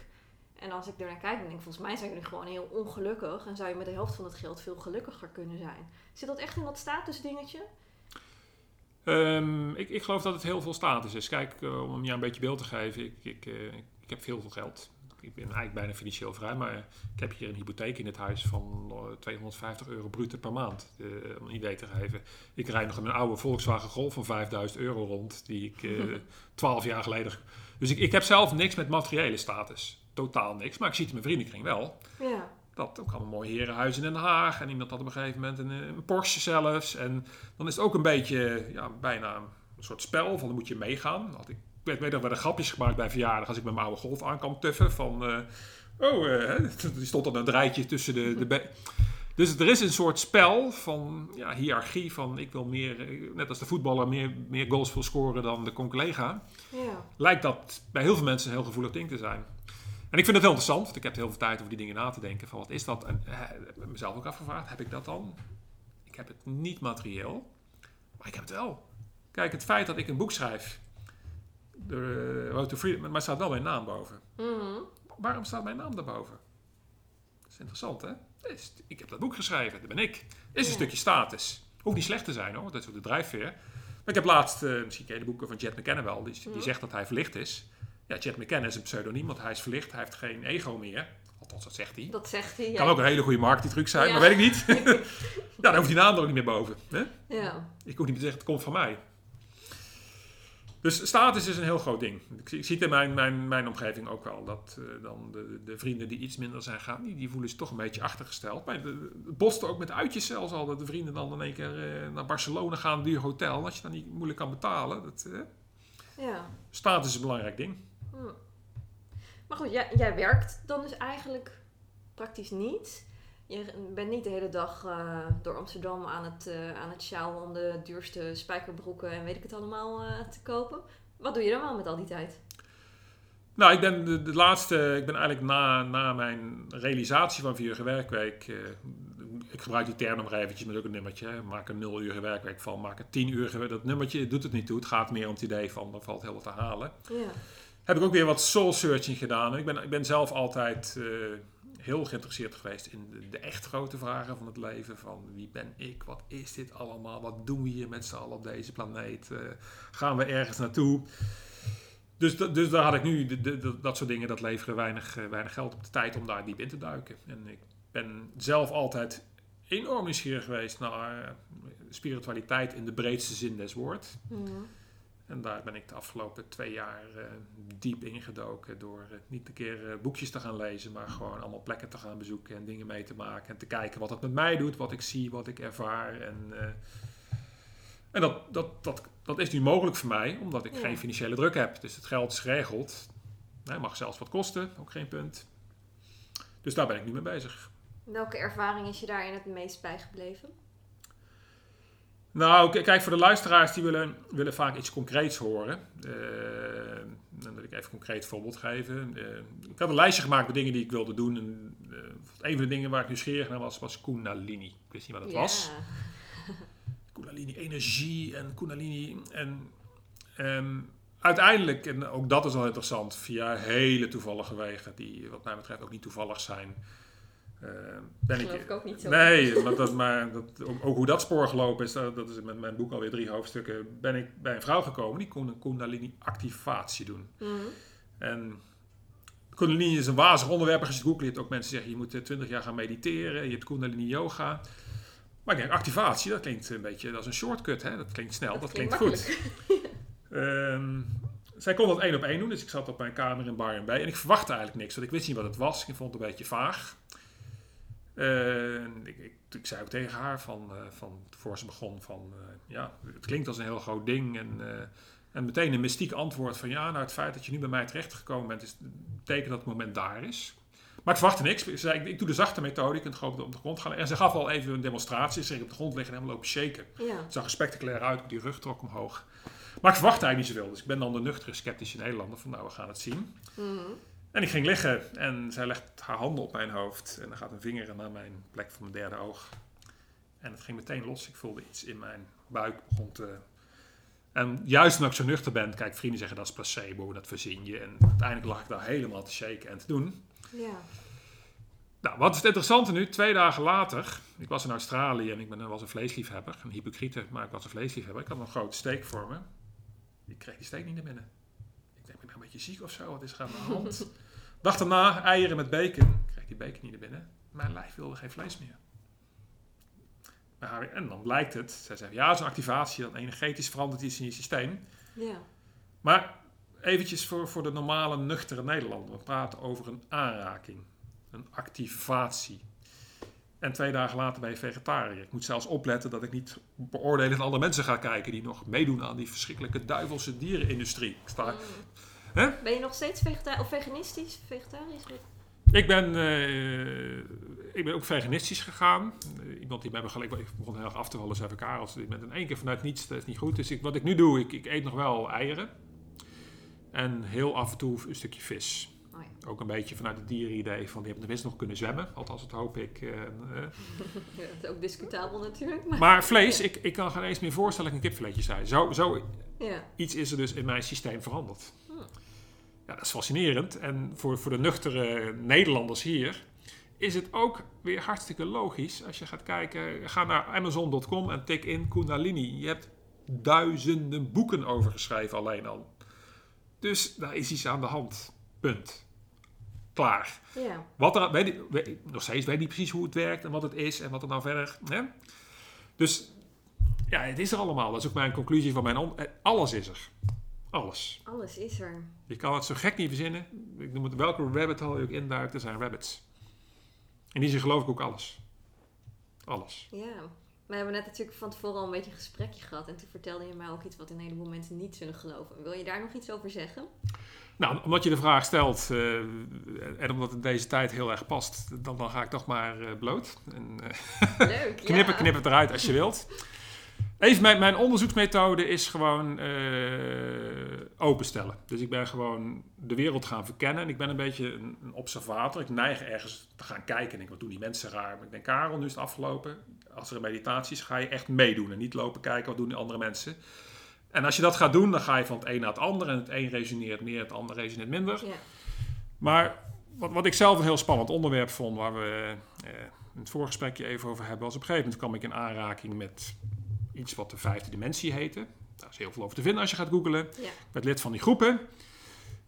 En als ik er naar kijk, dan denk ik, volgens mij zijn jullie gewoon heel ongelukkig. En zou je met de helft van het geld veel gelukkiger kunnen zijn. Zit dat echt in dat statusdingetje? Um, ik, ik geloof dat het heel veel status is. Kijk, uh, om je een beetje beeld te geven, ik, ik, uh, ik heb veel geld. Ik ben eigenlijk bijna financieel vrij, maar ik heb hier een hypotheek in het huis van 250 euro bruto per maand. Uh, om een idee te geven. Ik rijd nog in mijn oude Volkswagen Golf van 5000 euro rond, die ik 12 jaar geleden. Dus ik, ik heb zelf niks met materiële status. Totaal niks. Maar ik zie het in mijn vriendenkring wel. Ja. Dat ook allemaal mooie herenhuis in Den Haag. En iemand had op een gegeven moment een, een, Porsche zelfs. En dan is het ook een beetje, ja, bijna een soort spel van dan moet je meegaan. Had ik, ik weet, nog, werden grapjes gemaakt bij verjaardag als ik met mijn oude golf aan kan tuffen. Van, uh, oh, uh, die stond dan een draadje tussen de... de dus er is een soort spel van ja, hiërarchie van ik wil meer, net als de voetballer, meer, meer goals wil scoren dan de collega. Ja. Lijkt dat bij heel veel mensen een heel gevoelig ding te zijn. En ik vind het heel interessant, want ik heb heel veel tijd over die dingen na te denken. Van wat is dat? En eh, heb mezelf ook afgevraagd, heb ik dat dan? Ik heb het niet materieel, maar ik heb het wel. Kijk, het feit dat ik een boek schrijf, de Road to Freedom, maar staat wel mijn naam boven. Mm -hmm. Waarom staat mijn naam daarboven? Dat is interessant, hè? Is, ik heb dat boek geschreven, dat ben ik. Is een stukje status. Hoeft niet slecht te zijn hoor, dat is ook de drijfveer. Maar ik heb laatst, eh, misschien ken je de boeken van Jet McKenna wel, die, die Mhm. zegt dat hij verlicht is. Ja, Jet McKenna is een pseudoniem, want hij is verlicht, hij heeft geen ego meer. Althans, dat zegt hij. Dat zegt hij. Kan ja. ook een hele goede marketingtruc zijn, Ja. maar weet ik niet. ja, dan hoeft die naam er ook niet meer boven. Hè? Ja. Ik hoef niet te zeggen, het komt van mij. Dus status is een heel groot ding. Ik, zie- ik zie het in mijn, mijn, mijn omgeving ook wel. Dat eh, dan de, de vrienden die iets minder zijn gaan, die, die voelen zich toch een beetje achtergesteld. Maar het botste ook met uitjes zelfs al. Dat de vrienden dan in één keer eh, naar Barcelona gaan, duur hotel. En als je dan niet moeilijk kan betalen. Dat, eh, ja. status is een belangrijk ding. Hm. Maar goed, jij, jij werkt dan dus eigenlijk praktisch niet. Je bent niet de hele dag eh, door Amsterdam aan het, eh, aan het sjouwen om de duurste spijkerbroeken en weet ik het allemaal eh, te kopen. Wat doe je dan wel met al die tijd? Nou, ik ben de, de laatste, ik ben eigenlijk na, na mijn realisatie van vier uur werkweek, ik gebruik die term nog maar eventjes met ook een nummertje, hè. maak een nul uur werkweek van, maak een tien uur, dat nummertje doet het niet toe, het gaat meer om het idee van, er valt heel wat te halen. Ja. Heb ik ook weer wat soul searching gedaan. Ik ben, ik ben zelf altijd heel geïnteresseerd geweest in de, echt grote vragen van het leven, van wie ben ik, wat is dit allemaal, wat doen we hier met z'n allen op deze planeet, Eh, gaan we ergens naartoe? Dus, dus daar had ik nu, de, de- dat soort dingen, dat leveren weinig, eh, weinig geld op de tijd om daar diep in te duiken. En ik ben zelf altijd enorm nieuwsgierig geweest naar eh, spiritualiteit in de breedste zin des woord. Mhm. En daar ben ik de afgelopen twee jaar eh, diep ingedoken door eh, niet een keer eh, boekjes te gaan lezen, maar gewoon allemaal plekken te gaan bezoeken en dingen mee te maken en te kijken wat het met mij doet, wat ik zie, wat ik ervaar. En, en dat, dat, dat, dat is nu mogelijk voor mij, omdat ik Ja. geen financiële druk heb. Dus het geld is geregeld. Het mag zelfs wat kosten, ook geen punt. Dus daar ben ik nu mee bezig. Welke ervaring is je daarin het meest bijgebleven? Nou, kijk, voor de luisteraars die willen, willen vaak iets concreets horen. Eh, dan wil ik even een concreet voorbeeld geven. Eh, ik had een lijstje gemaakt met dingen die ik wilde doen. En, eh, een van de dingen waar ik nieuwsgierig naar was, was Kundalini. Ik wist niet wat het was. Kundalini energie en Kundalini. En ehm, uiteindelijk, en ook dat is al interessant, via hele toevallige wegen, die wat mij betreft ook niet toevallig zijn. Eh, ben Geloof ik ook niet zo. Nee, maar, dat, maar dat, ook, hoe dat spoor gelopen is, dat, is met mijn boek alweer drie hoofdstukken. Ben ik bij een vrouw gekomen die kon een Kundalini activatie doen. Mhm. En Kundalini is een wazig onderwerp. Als je het googelt, ook mensen zeggen je moet eh, 20 jaar gaan mediteren. Je hebt Kundalini yoga. Maar ik denk, activatie, dat klinkt een beetje, dat is een shortcut. Hè? Dat klinkt snel, dat, klinkt, goed. Ehm, zij kon dat één op één doen, dus ik zat op mijn kamer in Bar B. En ik verwachtte eigenlijk niks, want ik wist niet wat het was. Ik vond het een beetje vaag. En ik, ik, ik zei ook tegen haar van, eh, van voor ze begon van, eh, ja, het klinkt als een heel groot ding. En, eh, en meteen een mystiek antwoord van, ja, nou het feit dat je nu bij mij terechtgekomen bent, is betekent dat het moment daar is. Maar ik verwachtte niks. Ik, zei, ik, ik doe de zachte methode, je kunt gewoon op de grond gaan. En ze gaf al even een demonstratie. Ze ging op de grond liggen en helemaal lopen shaken. Ja. Het zag er spectaculair uit, die rug trok omhoog. Maar ik verwachtte eigenlijk niet zoveel. Dus ik ben dan de nuchtere, sceptische Nederlander van nou, we gaan het zien. Mhm. En ik ging liggen en zij legt haar handen op mijn hoofd. En dan gaat een vinger naar mijn plek van mijn derde oog. En het ging meteen los. Ik voelde iets in mijn buik begon te... En juist omdat ik zo nuchter ben, kijk, vrienden zeggen dat is placebo, dat verzin je. En uiteindelijk lag ik daar helemaal te shaken en te doen. Ja. Nou, wat is het interessante nu? Twee dagen later, ik was in Australië en ik ben, was een vleesliefhebber. Een hypocriete, maar ik was een vleesliefhebber. Ik had een grote steek voor me. Ik kreeg die steek niet naar binnen. Ik denk, ben ik nou een beetje ziek of zo? Wat is er aan de hand? Dag daarna, eieren met bacon. Ik kreeg die bacon niet naar binnen. Mijn lijf wilde geen vlees meer. En dan blijkt het, zij zegt, ja, zo'n activatie, dat energetisch verandert iets in je systeem. Ja. Maar eventjes voor, voor de normale, nuchtere Nederlander. We praten over een aanraking. Een activatie. En twee dagen later ben je vegetariër. Ik moet zelfs opletten dat ik niet beoordelend andere mensen ga kijken... die nog meedoen aan die verschrikkelijke duivelse dierenindustrie. Ik, sta, Ben je nog steeds vegetarisch of veganistisch? Vegetarisch? ik, ben, eh, ik ben ook veganistisch gegaan. Eh, iemand die mij begeleid... Ik begon heel erg af te vallen, zei Karels. Met in één keer vanuit niets, dat is niet goed. Dus ik, wat ik nu doe, ik, ik eet nog wel eieren. En heel af en toe een stukje vis. Oh ja. Ook een beetje vanuit het dierenidee van die hebben tenminste nog kunnen zwemmen. Althans, dat hoop ik. eh, ja. Dat is ook discutabel natuurlijk. Maar, Maar vlees, ik, ik kan geen eens meer voorstellen dat ik een kipfiletje zei. Zo, zo ja. iets is er dus in mijn systeem veranderd. Ja, dat is fascinerend. En voor, voor de nuchtere Nederlanders hier is het ook weer hartstikke logisch. Als je gaat kijken, ga naar Amazon.com en tik in Kundalini. Je hebt duizenden boeken over geschreven alleen al. Dus daar is iets aan de hand. Punt. Klaar. ja. Wat er, weet, nog steeds weet ik niet precies hoe het werkt en wat het is en wat er nou verder. Hè? Dus ja, het is er allemaal. Dat is ook mijn conclusie van mijn. eh, alles is er. Alles. Alles is er. Je kan het zo gek niet verzinnen. Ik noem het welke rabbit hole je ook induikt, er zijn rabbits. In die zin geloof ik ook alles. Alles. Ja. We hebben net natuurlijk van tevoren al een beetje een gesprekje gehad. En toen vertelde je mij ook iets wat een heleboel mensen niet zullen geloven. Wil je daar nog iets over zeggen? Nou, omdat je de vraag stelt eh, en omdat het deze tijd heel erg past, dan, dan ga ik toch maar eh, bloot. En, eh, Leuk. Knippen, ja. knip het eruit als je wilt. Even, mijn, mijn onderzoeksmethode is gewoon eh, openstellen. Dus ik ben gewoon de wereld gaan verkennen. En ik ben een beetje een, een observator. Ik neig ergens te gaan kijken. En ik denk, wat doen die mensen raar? Maar ik denk, Karel, nu is het afgelopen. Als er een meditatie is, ga je echt meedoen. En niet lopen kijken, wat doen die andere mensen? En als je dat gaat doen, dan ga je van het een naar het ander. En het een resoneert meer, het ander resoneert minder. Ja. Maar wat, wat ik zelf een heel spannend onderwerp vond, waar we eh, in het voorgesprekje even over hebben, was op een gegeven moment kwam ik in aanraking met iets wat de vijfde dimensie heette. Daar is heel veel over te vinden als je gaat googlen. Ja. Ik werd lid van die groepen.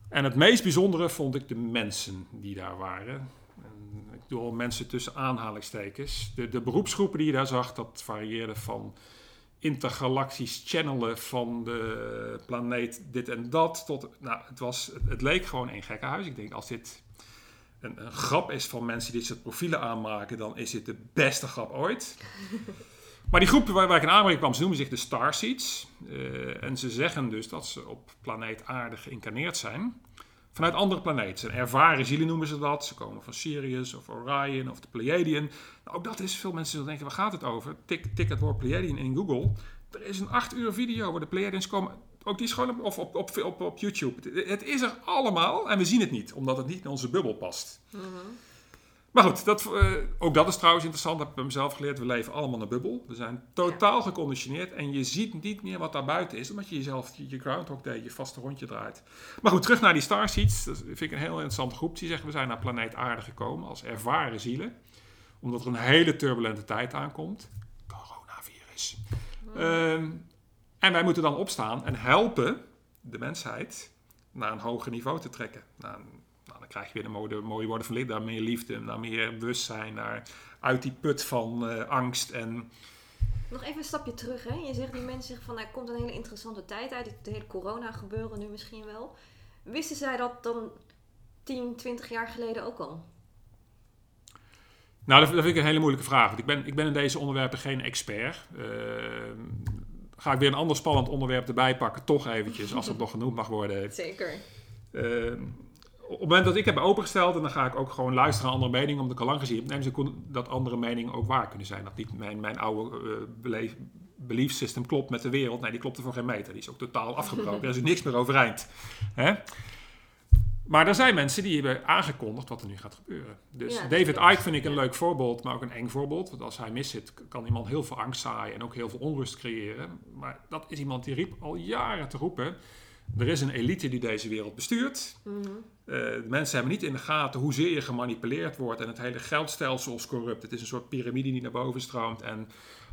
En het meest bijzondere vond ik de mensen die daar waren. En ik doe al mensen tussen aanhalingstekens. De, de beroepsgroepen die je daar zag, dat varieerde van intergalactisch channelen van de planeet dit en dat. Tot, nou, het, was, het, het leek gewoon een gekkenhuis. Ik denk, als dit een, een grap is van mensen die dit soort profielen aanmaken, dan is dit de beste grap ooit. Maar die groep waar, ik in aanraking kwam, ze noemen zich de Starseeds. Eh, en ze zeggen dus dat ze op planeet Aarde geïncarneerd zijn. Vanuit andere planeten. En ervaren zielen noemen ze dat. Ze komen van Sirius of Orion of de Pleiadian. Nou, ook dat is, veel mensen zullen denken, waar gaat het over? Tik, tik het woord Pleiadian in Google. Er is een acht uur video waar de Pleiadians komen. Ook die is gewoon op, op, op, op, op YouTube. Het is er allemaal en we zien het niet, omdat het niet in onze bubbel past. Maar goed, dat, eh, ook dat is trouwens interessant. Dat heb ik bij mezelf geleerd. We leven allemaal in een bubbel. We zijn totaal geconditioneerd. En je ziet niet meer wat daar buiten is. Omdat je jezelf je, groundhog day, je vaste rondje draait. Maar goed, terug naar die Starseeds. Dat vind ik een heel interessante groep. Die zeggen we zijn naar planeet aarde gekomen als ervaren zielen. Omdat er een hele turbulente tijd aankomt. Coronavirus. Ehm, en wij moeten dan opstaan en helpen de mensheid naar een hoger niveau te trekken. Naar een dan krijg je weer de mooie, mooie woorden van licht. Naar meer liefde, naar meer bewustzijn, naar uit die put van uh, angst en... Nog even een stapje terug. Hè? Je zegt die mensen zeggen van, er komt een hele interessante tijd uit. Het hele corona gebeuren nu misschien wel. Wisten zij dat dan 10, 20 jaar geleden ook al? Nou, dat, vind ik een hele moeilijke vraag. Want ik ben, ik ben in deze onderwerpen geen expert. Uh, ga ik weer een ander spannend onderwerp erbij pakken, toch eventjes, als dat nog genoemd mag worden. Zeker. Uh, op het moment dat ik heb opengesteld, en dan ga ik ook gewoon luisteren naar andere meningen, omdat ik al lang gezien heb, neem ze dat andere meningen ook waar kunnen zijn. Dat niet mijn, mijn oude uh, belief system klopt met de wereld. Nee, die klopt er voor geen meter. Die is ook totaal afgebroken. er is niks meer overeind. Hè? Maar er zijn mensen die hebben aangekondigd wat er nu gaat gebeuren. Dus David Icke vind ik een leuk voorbeeld, maar ook een eng voorbeeld. Want als hij miszit, kan iemand heel veel angst zaaien en ook heel veel onrust creëren. Maar dat is iemand die riep al jaren te roepen. Er is een elite die deze wereld bestuurt. Mm de mensen hebben niet in de gaten hoezeer je gemanipuleerd wordt en het hele geldstelsel is corrupt. Het is een soort piramide die naar boven stroomt. En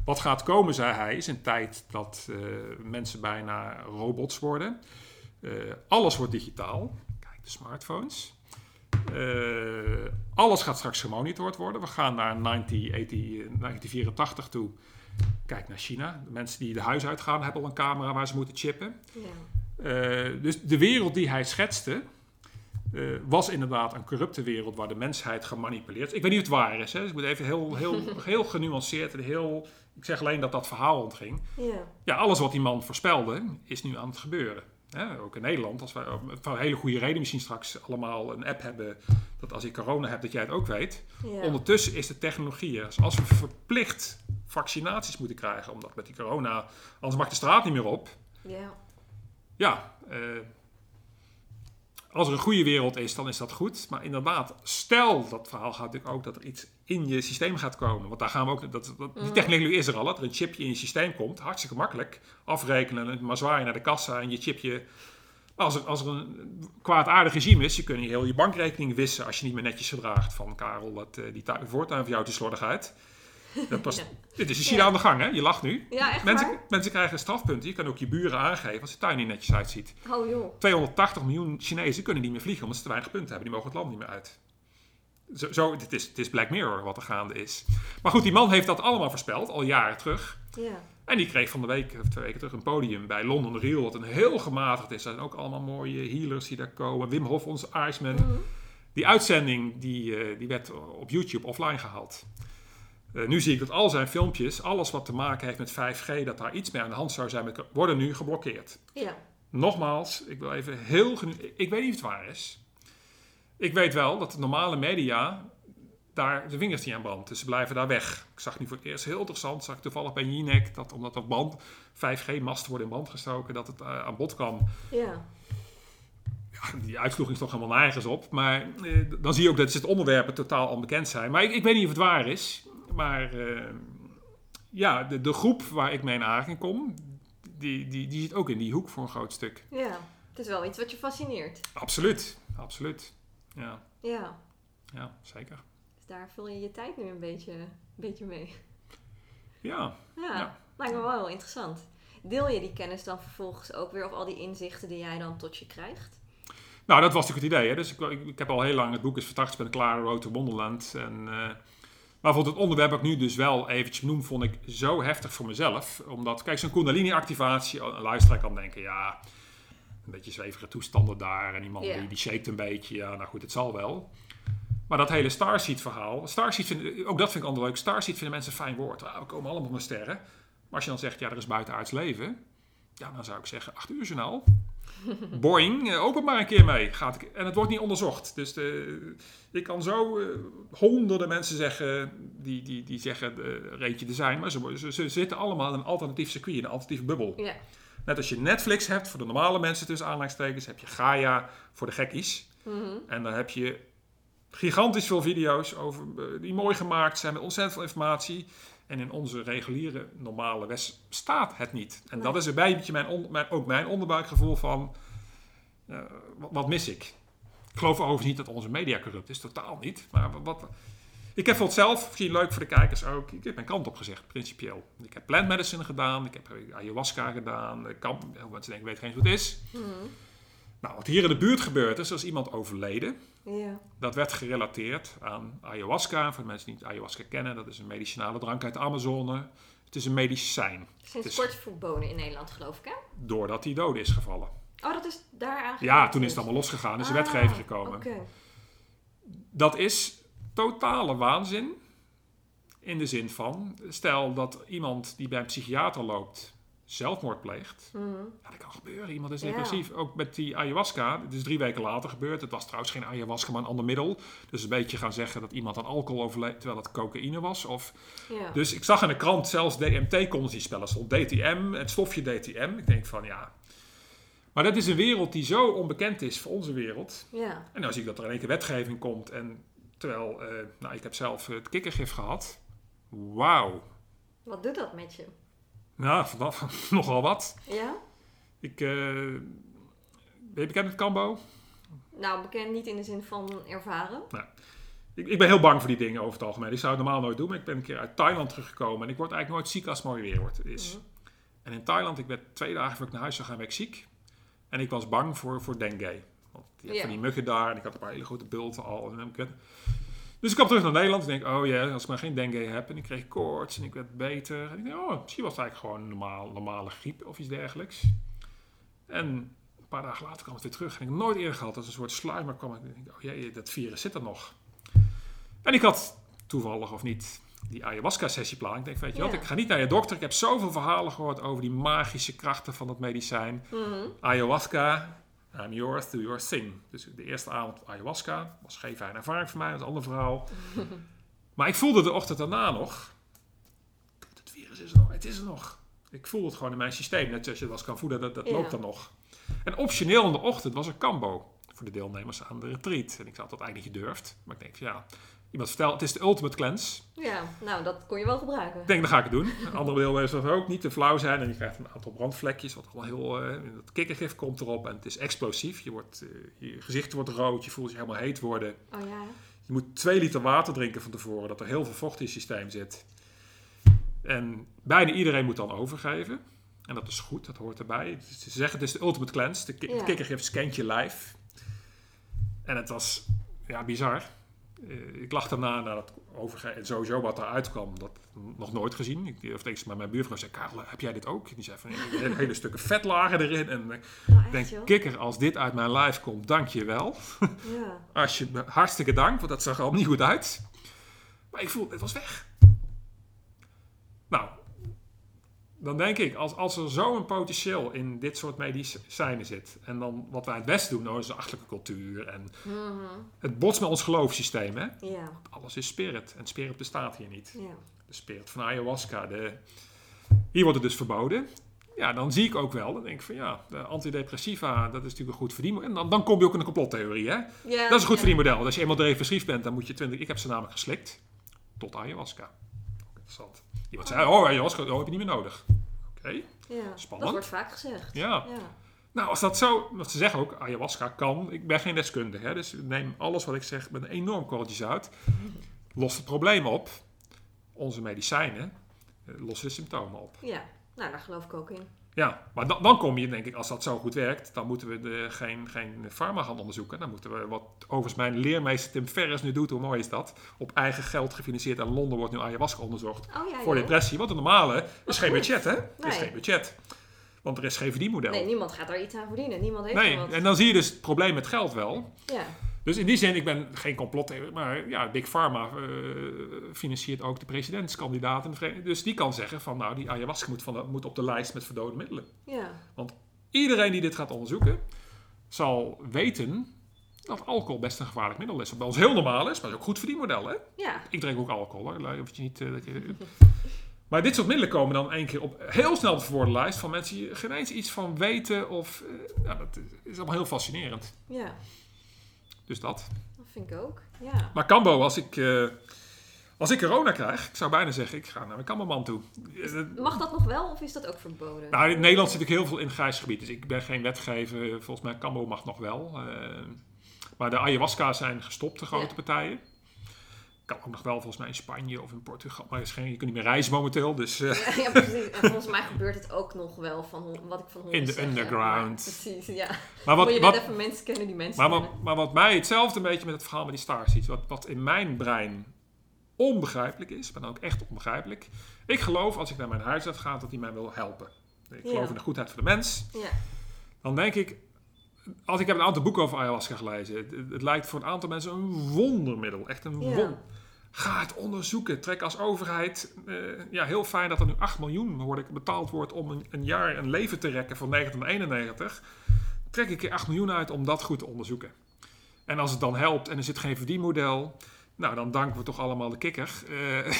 wat gaat komen, zei hij, is een tijd dat uh, mensen bijna robots worden. Uh, alles wordt digitaal. Kijk, de smartphones. Alles gaat straks gemonitord worden. We gaan naar 1980, 1984 toe. Kijk naar China. De mensen die de huis uitgaan hebben al een camera waar ze moeten chippen. Ja. Dus de wereld die hij schetste, uh, was inderdaad een corrupte wereld waar de mensheid gemanipuleerd Ik weet niet of het waar is. Hè? Dus ik moet even heel, heel, heel genuanceerd en heel... Ik zeg alleen dat dat verhaal ontging. Ja. ja, alles wat die man voorspelde is nu aan het gebeuren. Ook in Nederland, als wij voor een hele goede reden misschien straks allemaal een app hebben... dat als ik corona heb, dat jij het ook weet. Ja. Ondertussen is de technologie er. Dus als we verplicht vaccinaties moeten krijgen... omdat met die corona, anders mag de straat niet meer op... Ja, ja uh, als er een goede wereld is, dan is dat goed. Maar inderdaad, stel dat verhaal gaat natuurlijk ook dat er iets in je systeem gaat komen. Want daar gaan we ook. Dat, dat, die mm. technologie is er al. Dat er een chipje in je systeem komt. Hartstikke makkelijk. Afrekenen, maar zwaaien naar de kassa en je chipje. Als er, als er een kwaadaardig regime is, je kunt je heel je bankrekening wissen als je niet meer netjes gedraagt. Van Karel, dat, uh, die voortuin van jou te slordigheid. Dat past, Dit is China aan de gang, hè? Je lacht nu. Ja, echt mensen, mensen krijgen strafpunten. Je kan ook je buren aangeven als de tuin niet netjes uitziet. Oh joh. 280 miljoen Chinezen kunnen niet meer vliegen omdat ze te weinig punten hebben. Die mogen het land niet meer uit. Zo, zo het, is, het is Black Mirror wat er gaande is. Maar goed, die man heeft dat allemaal voorspeld, al jaren terug. Ja. En die kreeg van de week, of twee weken terug, een podium bij London Real, wat een heel gematigd is. Er zijn ook allemaal mooie healers die daar komen. Wim Hof, onze Iceman. Mhm. Die uitzending die, uh, die werd op YouTube offline gehaald. Uh, nu zie ik dat al zijn filmpjes, alles wat te maken heeft met 5G, dat daar iets mee aan de hand zou zijn, worden nu geblokkeerd. Ja. Nogmaals, ik wil even heel Ik weet niet of het waar is. Ik weet wel dat de normale media daar de vingers niet aan brandt. Dus ze blijven daar weg. Ik zag nu voor het eerst heel interessant, zag ik toevallig bij Jinek, dat omdat op band 5G-masten worden in brand gestoken, dat het uh, aan bod kwam. Ja. ja. Die uitvoering is toch helemaal nergens op. Maar uh, dan zie je ook dat het onderwerpen totaal onbekend zijn. Maar ik, ik weet niet of het waar is. Maar uh, ja, de, de groep waar ik mee in aanraking kom, die, die, die zit ook in die hoek voor een groot stuk. Ja, het is wel iets wat je fascineert. Absoluut, absoluut. Ja. Ja. Ja, zeker. Dus daar vul je je tijd nu een beetje, een beetje mee. Ja. ja. Ja, lijkt me wel heel interessant. Deel je die kennis dan vervolgens ook weer, of al die inzichten die jij dan tot je krijgt? Nou, dat was natuurlijk het idee. Hè? Dus ik, ik, heb al heel lang, het boek is van ben klaar, Road to Wonderland. En uh, maar voor het onderwerp ik nu dus wel eventjes noem, vond ik zo heftig voor mezelf. Omdat, kijk, zo'n Kundalini-activatie, een luisteraar kan denken, ja, een beetje zwevige toestanden daar. En iemand die, die een beetje, ja, nou goed, het zal wel. Maar dat hele Starseed-verhaal, Starseed vind, ook dat vind ik altijd leuk. Starseed vinden mensen een fijn woord. Ah, we komen allemaal naar sterren. Maar als je dan zegt, ja, er is buitenaards leven. Ja, dan zou ik zeggen, acht uur journaal. Boing, uh, open maar een keer mee. Gaat en het wordt niet onderzocht. Dus de, ik kan zo uh, honderden mensen zeggen die, die, die zeggen uh, reetje te zijn. Maar ze, ze, ze, zitten allemaal in een alternatief circuit, in een alternatieve bubbel. Ja. Net als je Netflix hebt voor de normale mensen tussen aanleidingstekens, heb je Gaia voor de gekkies. Mhm. En dan heb je gigantisch veel video's over, die mooi gemaakt zijn met ontzettend veel informatie. En in onze reguliere, normale West staat het niet. En Nee. dat is een beetje mijn, on- mijn, ook mijn onderbuikgevoel van, eh, wat, wat mis ik? Ik geloof overigens niet dat onze media corrupt is, totaal niet. Maar wat, wat- ik heb voor het zelf, misschien leuk voor de kijkers ook, ik heb mijn kant op gezegd, principieel. Ik heb plant medicine gedaan, ik heb ayahuasca gedaan, ik kan, heel veel mensen denken, weet geen eens wat het is. Mhm. Nou, wat hier in de buurt gebeurd is, er is iemand overleden. Ja. Dat werd gerelateerd aan ayahuasca. Voor de mensen die niet ayahuasca kennen, dat is een medicinale drank uit de Amazone. Het is een medicijn, Sinds is- kort verboden in Nederland, geloof ik, hè? doordat hij dood is gevallen. Oh, dat is daar Ja, aangekomen. toen is het allemaal losgegaan, is de Ah, wetgeving gekomen. Oké. Dat is totale waanzin. In de zin van, stel dat iemand die bij een psychiater loopt zelfmoord pleegt. Mhm. Ja, dat kan gebeuren. Iemand is Ja. depressief. Ook met die ayahuasca. Het is drie weken later gebeurd. Het was trouwens geen ayahuasca, maar een ander middel. Dus een beetje gaan zeggen dat iemand aan alcohol overleed terwijl het cocaïne was. Of Ja. Dus ik zag in de krant zelfs DMT konden spellen. Stond DTM, het stofje DTM. Ik denk van ja. Maar dat is een wereld die zo onbekend is voor onze wereld. ja. En dan zie ik dat er in één keer wetgeving komt. En terwijl, eh, nou ik heb zelf het kikkergif gehad. Wauw. Wat doet dat met je? Nou, vanaf, nogal wat. Ja? Ik, eh, ben je bekend met Cambo? Nou, bekend niet in de zin van ervaren. Ik, ik ben heel bang voor die dingen over het algemeen. Ik zou het normaal nooit doen, maar ik ben een keer uit Thailand teruggekomen. En ik word eigenlijk nooit ziek als het mooi weer wordt, is. Mhm. En in Thailand, ik werd twee dagen voordat ik naar huis zou gaan, werd ik ziek. En ik was bang voor, voor dengue. Want hebt Ja. van die muggen daar en ik had een paar hele grote bulten al. En ik werd- Dus ik kwam terug naar Nederland en denk, oh ja, als ik maar geen dengue heb. En ik kreeg koorts en ik werd beter. En ik denk, oh, misschien was het eigenlijk gewoon een normaal, normale griep of iets dergelijks. En een paar dagen later kwam het weer terug. En ik nooit eerder gehad. Dat een soort sluimer kwam. En ik denk, oh jee, dat virus zit er nog. En ik had toevallig of niet die ayahuasca-sessie Ik denk, weet je wat, ik ga niet naar je dokter. Ik heb zoveel verhalen gehoord over die magische krachten van dat medicijn. Mhm. Ayahuasca, I'm yours, do your thing. Dus de eerste avond ayahuasca was geen fijne ervaring voor mij, dat is een ander verhaal. maar ik voelde de ochtend daarna nog, het virus is er nog, het is er nog. Ik voel het gewoon in mijn systeem, net zoals je dat kan voelen, dat, dat loopt er nog. En optioneel in de ochtend was er kambo voor de deelnemers aan de retreat. En ik had dat eigenlijk niet gedurfd, maar ik denk van ja, iemand vertelt, het is de ultimate cleanse. Ja, nou, dat kon je wel gebruiken. Ik denk, dan ga ik het doen. Andere deelnemers dat ook niet te flauw zijn. En je krijgt een aantal brandvlekjes. Wat al heel, eh dat kikkergif komt erop. En het is explosief. Je, wordt, eh, je gezicht wordt rood. Je voelt je helemaal heet worden. Oh ja? Je moet twee liter water drinken van tevoren. Dat er heel veel vocht in je systeem zit. En bijna iedereen moet dan overgeven. En dat is goed. Dat hoort erbij. Ze zeggen het is de ultimate cleanse. De ki- Ja. het kikkergif scant je lijf. En het was ja, bizar. Eh, ik lag daarna naar het overgeven. En sowieso wat eruit kwam, dat nog nooit gezien. Ik of tegen maar mijn buurvrouw zei, Karel, heb jij dit ook? En die zei van, hele, hele stukken vet lagen erin. En ik Nou, denk, joh? kikker, als dit uit mijn lijf komt, dank je wel. Ja. Als je, hartstikke dank, want dat zag er allemaal niet goed uit. Maar ik voel, het was weg. Nou, dan denk ik, als, als er zo'n potentieel in dit soort medicijnen zit. En dan wat wij het Westen doen, nou, is de achterlijke cultuur. En Mhm. het botst met ons geloofssysteem, hè. Alles is spirit. En spirit bestaat hier niet. De spirit van ayahuasca. De... Hier wordt het dus verboden. Ja, dan zie ik ook wel. Dan denk ik van ja, de antidepressiva, dat is natuurlijk een goed verdienmodel. En dan, dan kom je ook in de complottheorie, hè. Dat is een goed verdienmodel. Als je eenmaal depressief bent, dan moet je 20... Ik heb ze namelijk geslikt. Tot ayahuasca. Interessant. Iemand zei, oh ayahuasca, oh, heb je niet meer nodig. Oké, Ja, Spannend. dat wordt vaak gezegd. ja. Ja. Nou, als dat zo... Want ze zeggen ook, ayahuasca kan... Ik ben geen deskundige, hè. Dus neem alles wat ik zeg met een enorm korreltje zout. Lost het probleem op. Onze medicijnen eh, lossen de symptomen op. ja, nou, daar geloof ik ook in. Ja, maar dan, dan kom je, denk ik, als dat zo goed werkt, dan moeten we de, geen, geen farma gaan onderzoeken. Dan moeten we, wat overigens mijn leermeester Tim Ferriss nu doet, hoe mooi is dat? Op eigen geld gefinancierd en Londen wordt nu ayahuasca onderzocht Oh ja, voor depressie. Want de normale is geen goed. budget, hè? Is geen budget. Want er is geen verdienmodel. Nee, niemand gaat daar iets aan verdienen. Niemand heeft Nee, wat. en dan zie je dus het probleem met geld wel. Ja, Dus in die zin, ik ben geen complot, maar ja, Big Pharma eh, financiert ook de presidentskandidaat. de Dus die kan zeggen van, nou, die ayahuasca moet, van de- moet op de lijst met verdode middelen. ja. iedereen die dit gaat onderzoeken, zal weten dat alcohol best een gevaarlijk middel is. Wat bij ons heel normaal is, maar is ook goed voor die model. Hè? Ja. Ik drink ook alcohol. Hoor. Laat je niet, eh, dat je... maar dit soort middelen komen dan één keer op heel snel op de verwoordenlijst van mensen die geen eens iets van weten. Of, ja, dat is allemaal heel fascinerend. Ja, Dus dat. dat vind ik ook. Ja. Maar Cambo, als ik, eh, als ik corona krijg, ik zou bijna zeggen, ik ga naar mijn kammerman toe. Eh, Mag dat nog wel of is dat ook verboden? Nou, in Nederland zit ik heel veel in grijs gebied, dus ik ben geen wetgever. Volgens mij Cambo mag nog wel. Eh, maar de ayahuasca zijn gestopt, de grote Ja. partijen. Kan ook nog wel, volgens mij in Spanje of in Portugal. Maar je kunt niet meer reizen momenteel, dus... eh, ja, precies. En volgens mij gebeurt het ook nog wel van wat ik van honden In de ja. underground. Maar Precies, ja. maar Moet wat, je wat, even mensen kennen die mensen maar, kennen. maar wat mij hetzelfde een beetje met het verhaal met die starseeds, wat, wat in mijn brein onbegrijpelijk is, maar dan ook echt onbegrijpelijk. Ik geloof, als ik naar mijn huisarts ga, dat hij mij wil helpen. Ik geloof in de goedheid van de mens. Ja, Dan denk ik, als ik heb een aantal boeken over ayahuasca gelezen, het, het lijkt voor een aantal mensen een wondermiddel. Echt een Ja. won. Ga het onderzoeken. Trek als overheid. eh, ja, heel fijn dat er nu 8 miljoen hoor ik, betaald wordt om een, een jaar een leven te rekken van 1991. Trek ik er 8 miljoen uit om dat goed te onderzoeken. En als het dan helpt en er zit geen verdienmodel, nou dan danken we toch allemaal de kikker. Eh,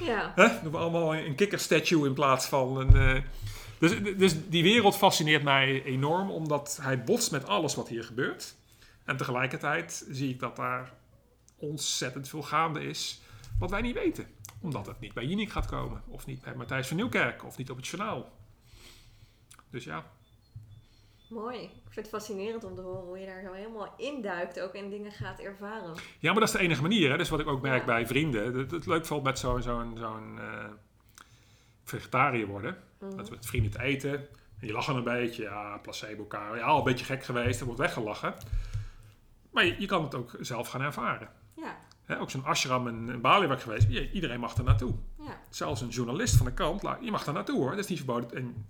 ja. Hè? Doen we allemaal een kikkerstatue in plaats van een... eh, Dus, dus die wereld fascineert mij enorm, omdat hij botst met alles wat hier gebeurt. En tegelijkertijd zie ik dat daar ontzettend veel gaande is wat wij niet weten. Omdat het niet bij Jinek gaat komen, of niet bij Matthijs van Nieuwkerk, of niet op het journaal. Dus ja, mooi. Ik vind het fascinerend om te horen hoe je daar zo helemaal induikt ook en dingen gaat ervaren. Ja, maar dat is de enige manier. Hè? Dus wat ik ook merk Ja. bij vrienden. Het, het leuk valt met zo'n zo'n zo'n eh, vegetariër worden. Mhm. Dat we met vrienden te eten. En je lachen een beetje. Ja, placebo elkaar. Ja, al een beetje gek geweest. Er wordt weggelachen. Maar je, je kan het ook zelf gaan ervaren. Ja, ook zo'n ashram in, in Bali waar ik geweest. Iedereen mag er naartoe. ja. Zelfs een journalist van de krant. Je mag daar naartoe hoor. Dat is niet verboden. En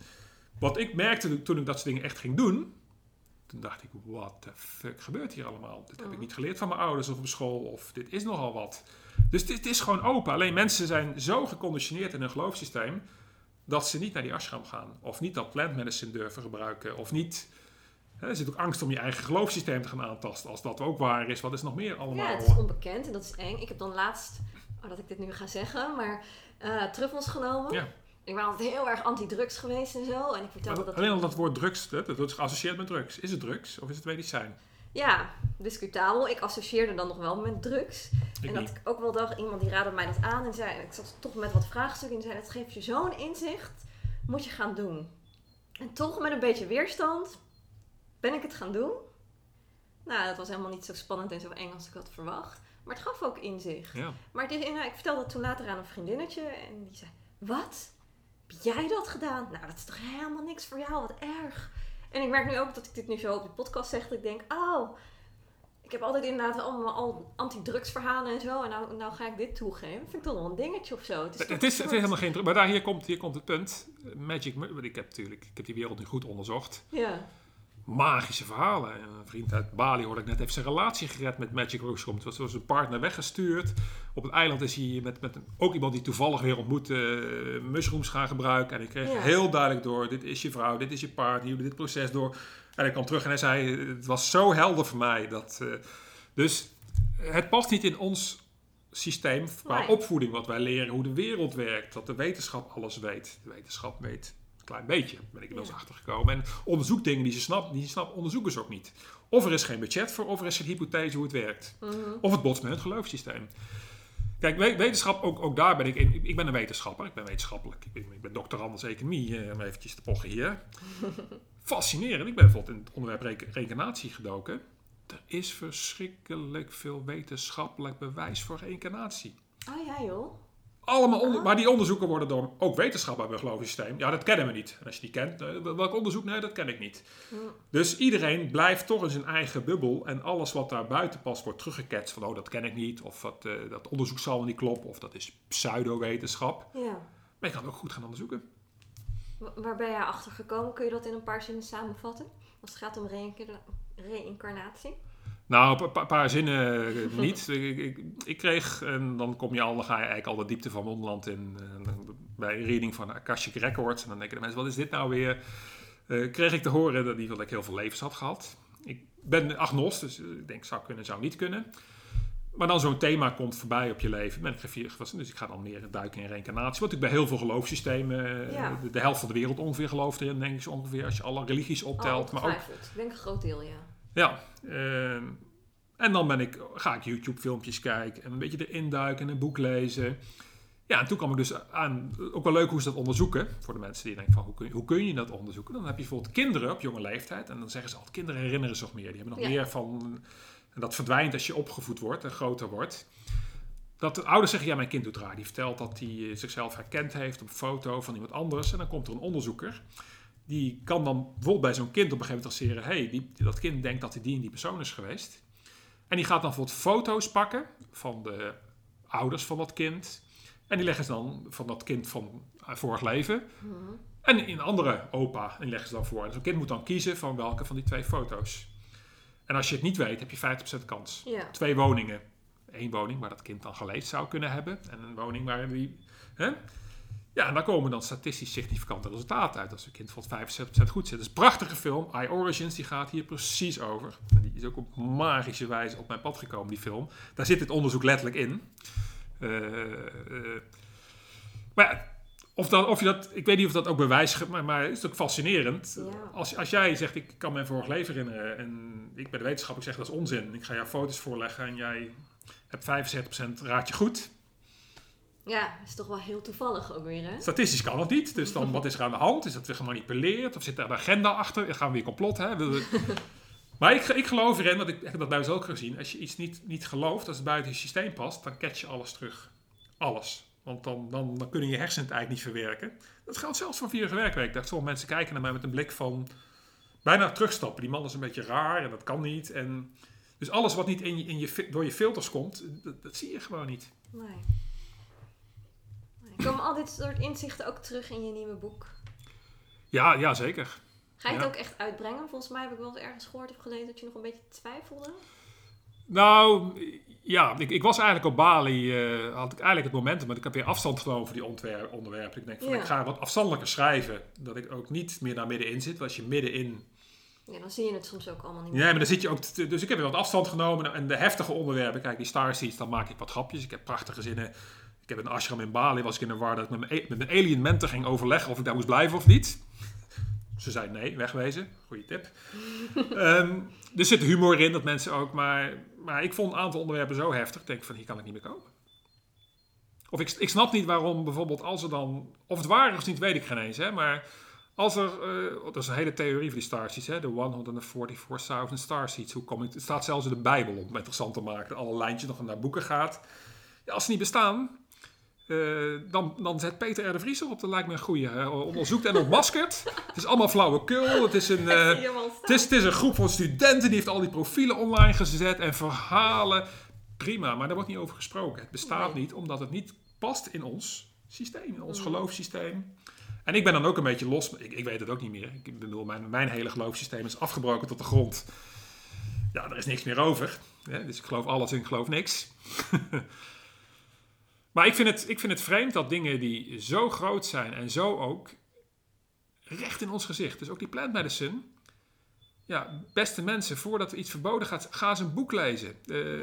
wat ik merkte toen ik dat soort dingen echt ging doen. Toen dacht ik, what the fuck gebeurt hier allemaal? Dit heb ik Mhm. niet geleerd van mijn ouders of op school. Of dit is nogal wat. Dus dit is gewoon open. Alleen mensen zijn zo geconditioneerd in hun geloofssysteem. Dat ze niet naar die ashram gaan. Of niet dat plant medicine durven gebruiken. Of niet... Er zit ook angst om je eigen geloofssysteem te gaan aantasten. Als dat ook waar is. Wat is nog meer allemaal? Ja, het is onbekend en dat is eng. Ik heb dan laatst, oh, dat ik dit nu ga zeggen, maar eh truffels genomen. Ja. Ik ben altijd heel erg anti-drugs geweest en zo. En ik vertelde dat- dat... alleen al dat woord drugs, dat wordt geassocieerd met drugs. Is het drugs of is het medicijn? Ja, discutabel. Ik associeerde dan nog wel met drugs. Ik en dat niet. ik ook wel dacht, iemand die raadde mij dat aan en zei, en ik zat toch met wat vraagstukken en zei, dat geeft je zo'n inzicht, moet je gaan doen. En toch met een beetje weerstand ben ik het gaan doen. Nou, dat was helemaal niet zo spannend en zo eng als ik had verwacht. Maar het gaf ook inzicht. Ja. Maar het is, inderdaad- ik vertelde dat toen later aan een vriendinnetje en die zei, wat? Heb jij dat gedaan? Nou, dat is toch helemaal niks voor jou, wat erg. En ik merk nu ook dat ik dit nu zo op de podcast zeg, dat ik denk, oh, ik heb altijd inderdaad allemaal al anti-drugs verhalen en zo. En nou, nou ga ik dit toegeven. vind ik toch wel een dingetje of zo. Het, is, het is helemaal geen druk. Maar daar, hier, komt, hier komt het punt. Magic, ik heb natuurlijk ik heb die wereld nu goed onderzocht. Ja, Magische verhalen. En Een vriend uit Bali hoorde ik net heeft zijn relatie gered met Magic Mushroom. Het was, een partner weggestuurd. Op het eiland is hij met, met een, ook iemand die toevallig weer ontmoette eh, mushrooms gaan gebruiken. En ik kreeg Ja. heel duidelijk door, dit is je vrouw, dit is je partner, jullie dit proces door. En hij kwam terug en hij zei, het was zo helder voor mij. Dat, eh, dus het past niet in ons systeem qua Nee. opvoeding, wat wij leren, hoe de wereld werkt, dat de wetenschap alles weet. De wetenschap weet klein beetje, ben ik inmiddels Ja. achtergekomen. En onderzoekt dingen die ze snappen, die ze snappen, onderzoeken ze ook niet. Of er is geen budget voor, of er is geen hypothese hoe het werkt. Mhm. Of het botst met het geloofssysteem. Kijk, we- wetenschap, ook, ook daar ben ik in. Ik ben een wetenschapper, ik ben wetenschappelijk. Ik ben, ik ben doctorandus economie, eh, om eventjes te pochen hier. Fascinerend. Ik ben bijvoorbeeld in het onderwerp re- reïncarnatie gedoken. Er is verschrikkelijk veel wetenschappelijk bewijs voor reïncarnatie. Oh ja joh. Allemaal onder, Ah. maar die onderzoeken worden door ook wetenschap bij mijn geloofssysteem. Ja, dat kennen we niet. En als je die kent, eh, welk onderzoek? Nee, dat ken ik niet. Dus iedereen blijft toch in zijn eigen bubbel. En alles wat daar buiten past wordt teruggeketst. Van, oh, dat ken ik niet. Of dat, eh, dat onderzoek zal niet kloppen. Of dat is pseudo-wetenschap. Ja. Maar je kan het ook goed gaan onderzoeken. Wa- Waar ben jij achter gekomen? Kun je dat in een paar zinnen samenvatten? Als het gaat om reïncarna- reïncarnatie. Nou, een pa- paar zinnen eh, niet. ik, ik, ik kreeg, en dan kom je al, dan ga je eigenlijk al de diepte van Wonderland in. Dan bij een reading van Akashic Records. En dan denken de mensen, wat is dit nou weer? Uh, kreeg ik te horen dat, die, dat ik heel veel levens had gehad. Ik ben agnost, dus ik denk, zou kunnen, zou niet kunnen. Maar dan zo'n thema komt voorbij op je leven. Ben ik gevierd dus ik ga dan meer duiken in reïncarnatie. Want ik bij heel veel geloofssystemen, ja. de, de, helft van de wereld ongeveer gelooft erin, denk ik zo ongeveer, als je alle religies optelt. Oh, maar ook, ik denk een groot deel, ja. Ja, uh, en dan ben ik, ga ik YouTube filmpjes kijken en een beetje erin duiken en een boek lezen. Ja, en toen kwam ik dus aan, ook wel leuk hoe ze dat onderzoeken. Voor de mensen die denken van, hoe kun, je, hoe kun je dat onderzoeken? Dan heb je bijvoorbeeld kinderen op jonge leeftijd. En dan zeggen ze altijd, kinderen herinneren zich meer. Die hebben nog meer van, en dat verdwijnt als je opgevoed wordt en groter wordt. Dat de ouders zeggen, ja, mijn kind doet raar. Die vertelt dat hij zichzelf herkend heeft op een foto van iemand anders. En dan komt er een onderzoeker. Die kan dan bijvoorbeeld bij zo'n kind op een gegeven moment traceren. Hé, hey, dat kind denkt dat hij die en die persoon is geweest. En die gaat dan bijvoorbeeld foto's pakken van de ouders van dat kind. En die leggen ze dan van dat kind van vorig leven. Mhm. En in andere opa, en leggen ze dan voor. En zo'n kind moet dan kiezen van welke van die twee foto's. En als je het niet weet, heb je 50% kans. Twee woningen. Eén woning waar dat kind dan geleefd zou kunnen hebben. En een woning waar die... Hè? Ja, en daar komen dan statistisch significante resultaten uit. Als een kind van 75% goed zit. Dat is een prachtige film. I Origins, die gaat hier precies over. En die is ook op magische wijze op mijn pad gekomen, die film. Daar zit dit onderzoek letterlijk in. Uh, uh, maar of, dat, of je dat, ik weet niet of dat ook bewijs, maar, maar het is ook fascinerend. Als, als jij zegt, ik kan mijn vorig leven herinneren en ik ben de wetenschap, ik zeg dat is onzin. Ik ga jou foto's voorleggen en jij hebt 75% raad je goed. Ja, dat is toch wel heel toevallig ook weer, hè? Statistisch kan het niet. Dus dan, wat is er aan de hand? Is dat weer gemanipuleerd? Of zit er een agenda achter? Gaan we weer complot, hè? Maar ik, ik geloof erin, dat ik, heb dat bij mezelf ook gezien. Als je iets niet, niet gelooft, als het buiten je systeem past, dan catch je alles terug. Alles. Want dan, dan, dan kunnen je hersenen het eigenlijk niet verwerken. Dat geldt zelfs voor vier werkweek. Dat sommige mensen kijken naar mij met een blik van bijna terugstappen. Die man is een beetje raar en dat kan niet. En dus alles wat niet in je, in je, door je filters komt, dat, dat zie je gewoon niet. Nee. Komen al dit soort inzichten ook terug in je nieuwe boek? Ja, ja zeker. Ga je het ook echt uitbrengen? Volgens mij heb ik wel eens ergens gehoord of gelezen dat je nog een beetje twijfelde. Nou, ja, ik, ik was eigenlijk op Bali, uh, had ik eigenlijk het momentum, maar ik heb weer afstand genomen voor die onderwerpen. Ik denk van, ik ga wat afstandelijker schrijven, dat ik ook niet meer naar middenin zit. Want als je middenin... Ja, dan zie je het soms ook allemaal niet meer. Ja, maar dan zit je ook... dus ik heb weer wat afstand genomen en de heftige onderwerpen, kijk, die Starseeds, dan maak ik wat grapjes. Ik heb prachtige zinnen. Ik heb een ashram in Bali, was ik in de war dat ik met mijn, met mijn alien mentor ging overleggen of ik daar moest blijven of niet. Ze zei nee, wegwezen. Goeie tip. um, er zit humor in, dat mensen ook. Maar, maar ik vond een aantal onderwerpen zo heftig. Ik denk van, hier kan ik niet meer komen. Of ik, ik snap niet waarom bijvoorbeeld als er dan... Of het waar is of niet, weet ik geen eens. Hè, maar als er... Uh, dat is een hele theorie van die starseeds. Hè, de 144.000 starseeds. Hoe kom ik, het staat zelfs in de Bijbel om het interessant te maken. Dat alle lijntjes nog naar boeken gaat. Ja, als ze niet bestaan, uh, dan, dan zet Peter R. de Vries op. Dat lijkt me een goede. onderzoekt en ontmaskert. het is allemaal flauwekul. Het is, een, uh, het, is, het is een groep van studenten die heeft al die profielen online gezet en verhalen. Prima, maar daar wordt niet over gesproken. Het bestaat niet omdat het niet past in ons systeem, in ons mm. geloofssysteem. En ik ben dan ook een beetje los. Ik, ik weet het ook niet meer. Ik bedoel, mijn, mijn hele geloofssysteem is afgebroken tot de grond. Ja, er is niks meer over. Dus ik geloof alles en ik geloof niks. Maar ik vind, het, ik vind het vreemd dat dingen die zo groot zijn en zo ook recht in ons gezicht. Dus ook die plant medicine. Ja, beste mensen, voordat er iets verboden gaat, ga eens een boek lezen. Uh,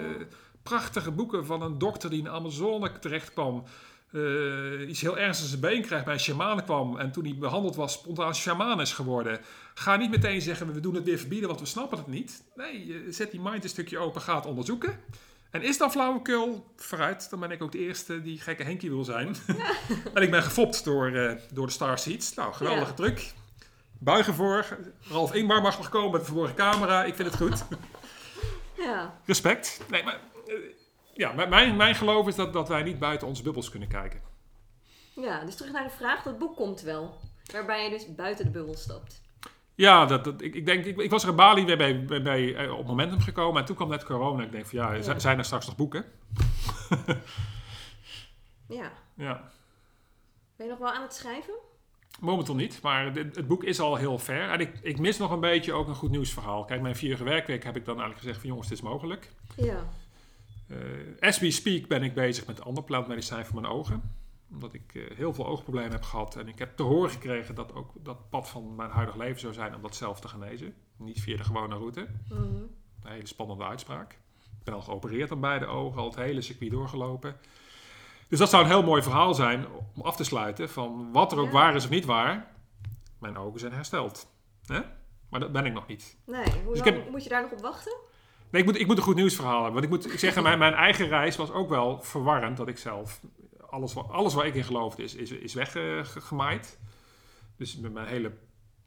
prachtige boeken van een dokter die in de Amazone terecht kwam. Uh, iets heel ernstigs zijn been krijgt, bij een shaman kwam. En toen hij behandeld was, spontaan shaman is geworden. Ga niet meteen zeggen, we doen het weer verbieden, want we snappen het niet. Nee, zet die mind een stukje open, ga het onderzoeken. En is dat flauwekul? Vooruit, dan ben ik ook de eerste die gekke Henkie wil zijn. en ik ben gefopt door, uh, door de Starseeds. Nou, geweldige ja. truc. Buigen voor. Ralf Ingmar mag nog komen met de verborgen camera. Ik vind het goed. ja. Respect. Nee, maar... Uh, ja, mijn, mijn geloof is dat, dat wij niet buiten onze bubbels kunnen kijken. Ja, dus terug naar de vraag. Dat boek komt wel. Waarbij je dus buiten de bubbel stapt. Ja, dat, dat, ik, ik, denk, ik, ik, was er in Bali weer bij, bij, bij, eh, op Momentum gekomen en toen kwam net corona. Ik denk van ja, zijn er straks nog boeken? ja. ja. Ben je nog wel aan het schrijven? Momenteel niet, maar het, het, boek is al heel ver. En ik, ik mis nog een beetje ook een goed nieuwsverhaal. Kijk, mijn vierige werkweek heb ik dan eigenlijk gezegd van jongens, het is mogelijk. Ja. Uh, as we speak ben ik bezig met ander plantmedicijn voor mijn ogen. Omdat ik eh, heel veel oogproblemen heb gehad. En ik heb te horen gekregen dat ook dat pad van mijn huidig leven zou zijn om dat zelf te genezen. Niet via de gewone route. Mhm. Een hele spannende uitspraak. Ik ben al geopereerd aan beide ogen, al het hele circuit doorgelopen. Dus dat zou een heel mooi verhaal zijn om af te sluiten van wat er ook Ja. waar is of niet waar. Mijn ogen zijn hersteld. Hè? Maar dat ben ik nog niet. Nee, hoe Dus heb- moet je daar nog op wachten? Nee, ik moet, ik moet een goed nieuwsverhaal hebben. Want ik moet zeggen, mijn, mijn eigen reis was ook wel verwarrend. Dat ik zelf, alles, alles waar ik in geloofde is, is, is weggemaaid. Dus met mijn hele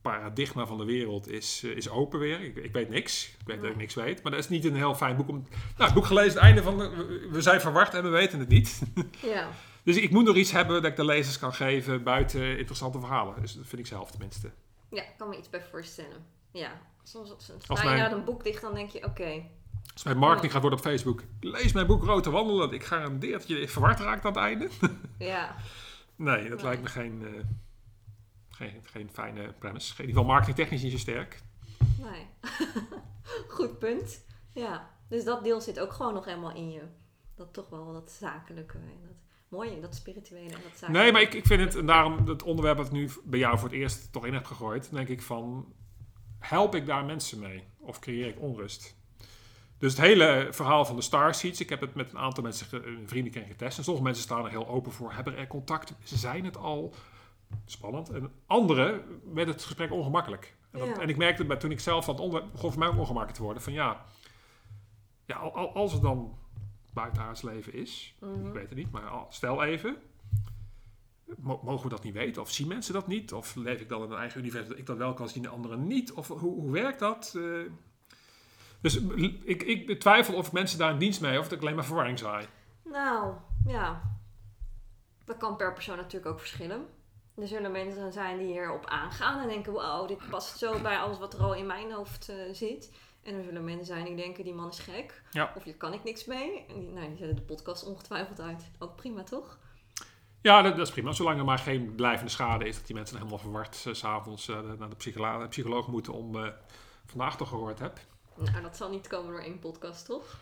paradigma van de wereld is, eh, is open weer. Ik, ik weet niks. Ik weet dat ik niks weet. Maar dat is niet een heel fijn boek om... Nou, het boek gelezen, het einde van... de- we- zijn verward en we weten het niet. Ja. Dus ik moet nog iets hebben dat ik de lezers kan geven buiten interessante verhalen. Dus dat vind ik zelf tenminste. Ja, ik kan me iets bij voorstellen. Ja, soms als je naar een boek dicht, dan denk je, oké. Als mijn marketing gaat worden op Facebook, lees mijn boek Rood te Wandelen. Ik garandeer dat je verward raakt aan het einde. Ja, Nee, dat lijkt me geen, eh, geen, geen fijne premise. In ieder geval marketingtechnisch niet zo sterk. nee. Goed punt. Ja, dus dat deel zit ook gewoon nog helemaal in je. Dat toch wel dat zakelijke en dat mooie, dat spirituele en dat zakelijke. Nee, maar ik, ik vind het, en daarom het onderwerp dat ik nu bij jou voor het eerst toch in heb gegooid, denk ik van, help ik daar mensen mee? Of creëer ik onrust? Dus het hele verhaal van de Starseeds, ik heb het met een aantal mensen, eh, vrienden ken getest. En sommige mensen staan er heel open voor, hebben er contact, ze zijn het al. Spannend. En anderen werd het gesprek ongemakkelijk. En, dat, Ja. en ik merkte bij, toen ik zelf dat onderwerp, begon voor mij ook ongemakkelijk te worden. Van ja, ja al- al- als het dan buitenaards leven is, Mhm. ik weet het niet, maar stel even. mo- Mogen we dat niet weten? Of zien mensen dat niet? Of leef ik dan in een eigen universum dat ik dat wel kan zien en anderen niet? Of hoe, hoe werkt dat? Eh, dus ik, ik betwijfel of ik mensen daar een dienst mee of dat ik alleen maar verwarring zaai. Nou, ja. Dat kan per persoon natuurlijk ook verschillen. Er zullen mensen zijn die hierop aangaan en denken: wow, dit past zo bij alles wat er al in mijn hoofd eh, zit. En er zullen mensen zijn die denken: die man is gek. Ja. Of hier kan ik niks mee. En die, nou, die zetten de podcast ongetwijfeld uit. Ook prima, toch? Ja, dat, dat is prima. Zolang er maar geen blijvende schade is dat die mensen helemaal verward s s'avonds eh, naar de psycholo- psycholoog moeten om vandaag toch gehoord heb. Nou, dat zal niet komen door één podcast, toch?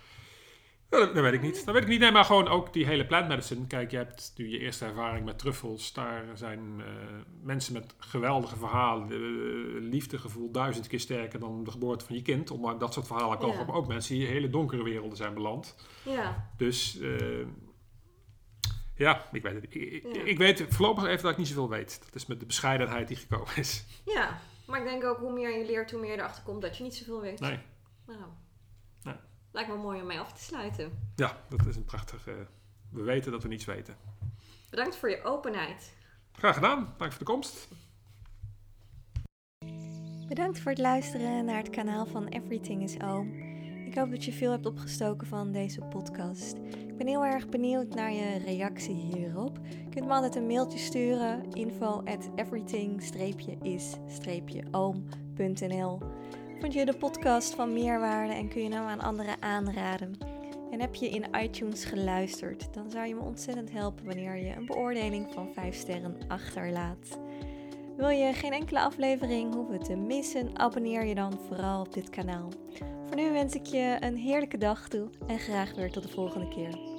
Ja, dat, dat weet ik niet. Dat weet ik niet. Nee, maar gewoon ook die hele plant medicine. Kijk, je hebt nu je eerste ervaring met truffels. Daar zijn eh, mensen met geweldige verhalen. eh, liefdegevoel duizend keer sterker dan de geboorte van je kind. Om maar dat soort verhalen komen. Ja. Ook mensen die in hele donkere werelden zijn beland. Ja, Dus eh, ja, ik weet het. Ik, ik- Ja. ik weet voorlopig even dat ik niet zoveel weet. Dat is met de bescheidenheid die gekomen is. ja. Maar ik denk ook hoe meer je leert, hoe meer je erachter komt dat je niet zoveel weet. Nee. Nou, lijkt me mooi om mee af te sluiten. Ja, dat is een prachtig... eh, we weten dat we niets weten. Bedankt voor je openheid. Graag gedaan. Dank voor de komst. Bedankt voor het luisteren naar het kanaal van Everything is Oom. Ik hoop dat je veel hebt opgestoken van deze podcast. Ik ben heel erg benieuwd naar je reactie hierop. Je kunt me altijd een mailtje sturen info at everything-is-oom.nl Vond je de podcast van meerwaarde en kun je hem aan anderen aanraden? En heb je in iTunes geluisterd, dan zou je me ontzettend helpen wanneer je een beoordeling van 5 sterren achterlaat. Wil je geen enkele aflevering hoeven te missen, abonneer je dan vooral op dit kanaal. Voor nu wens ik je een heerlijke dag toe en graag weer tot de volgende keer.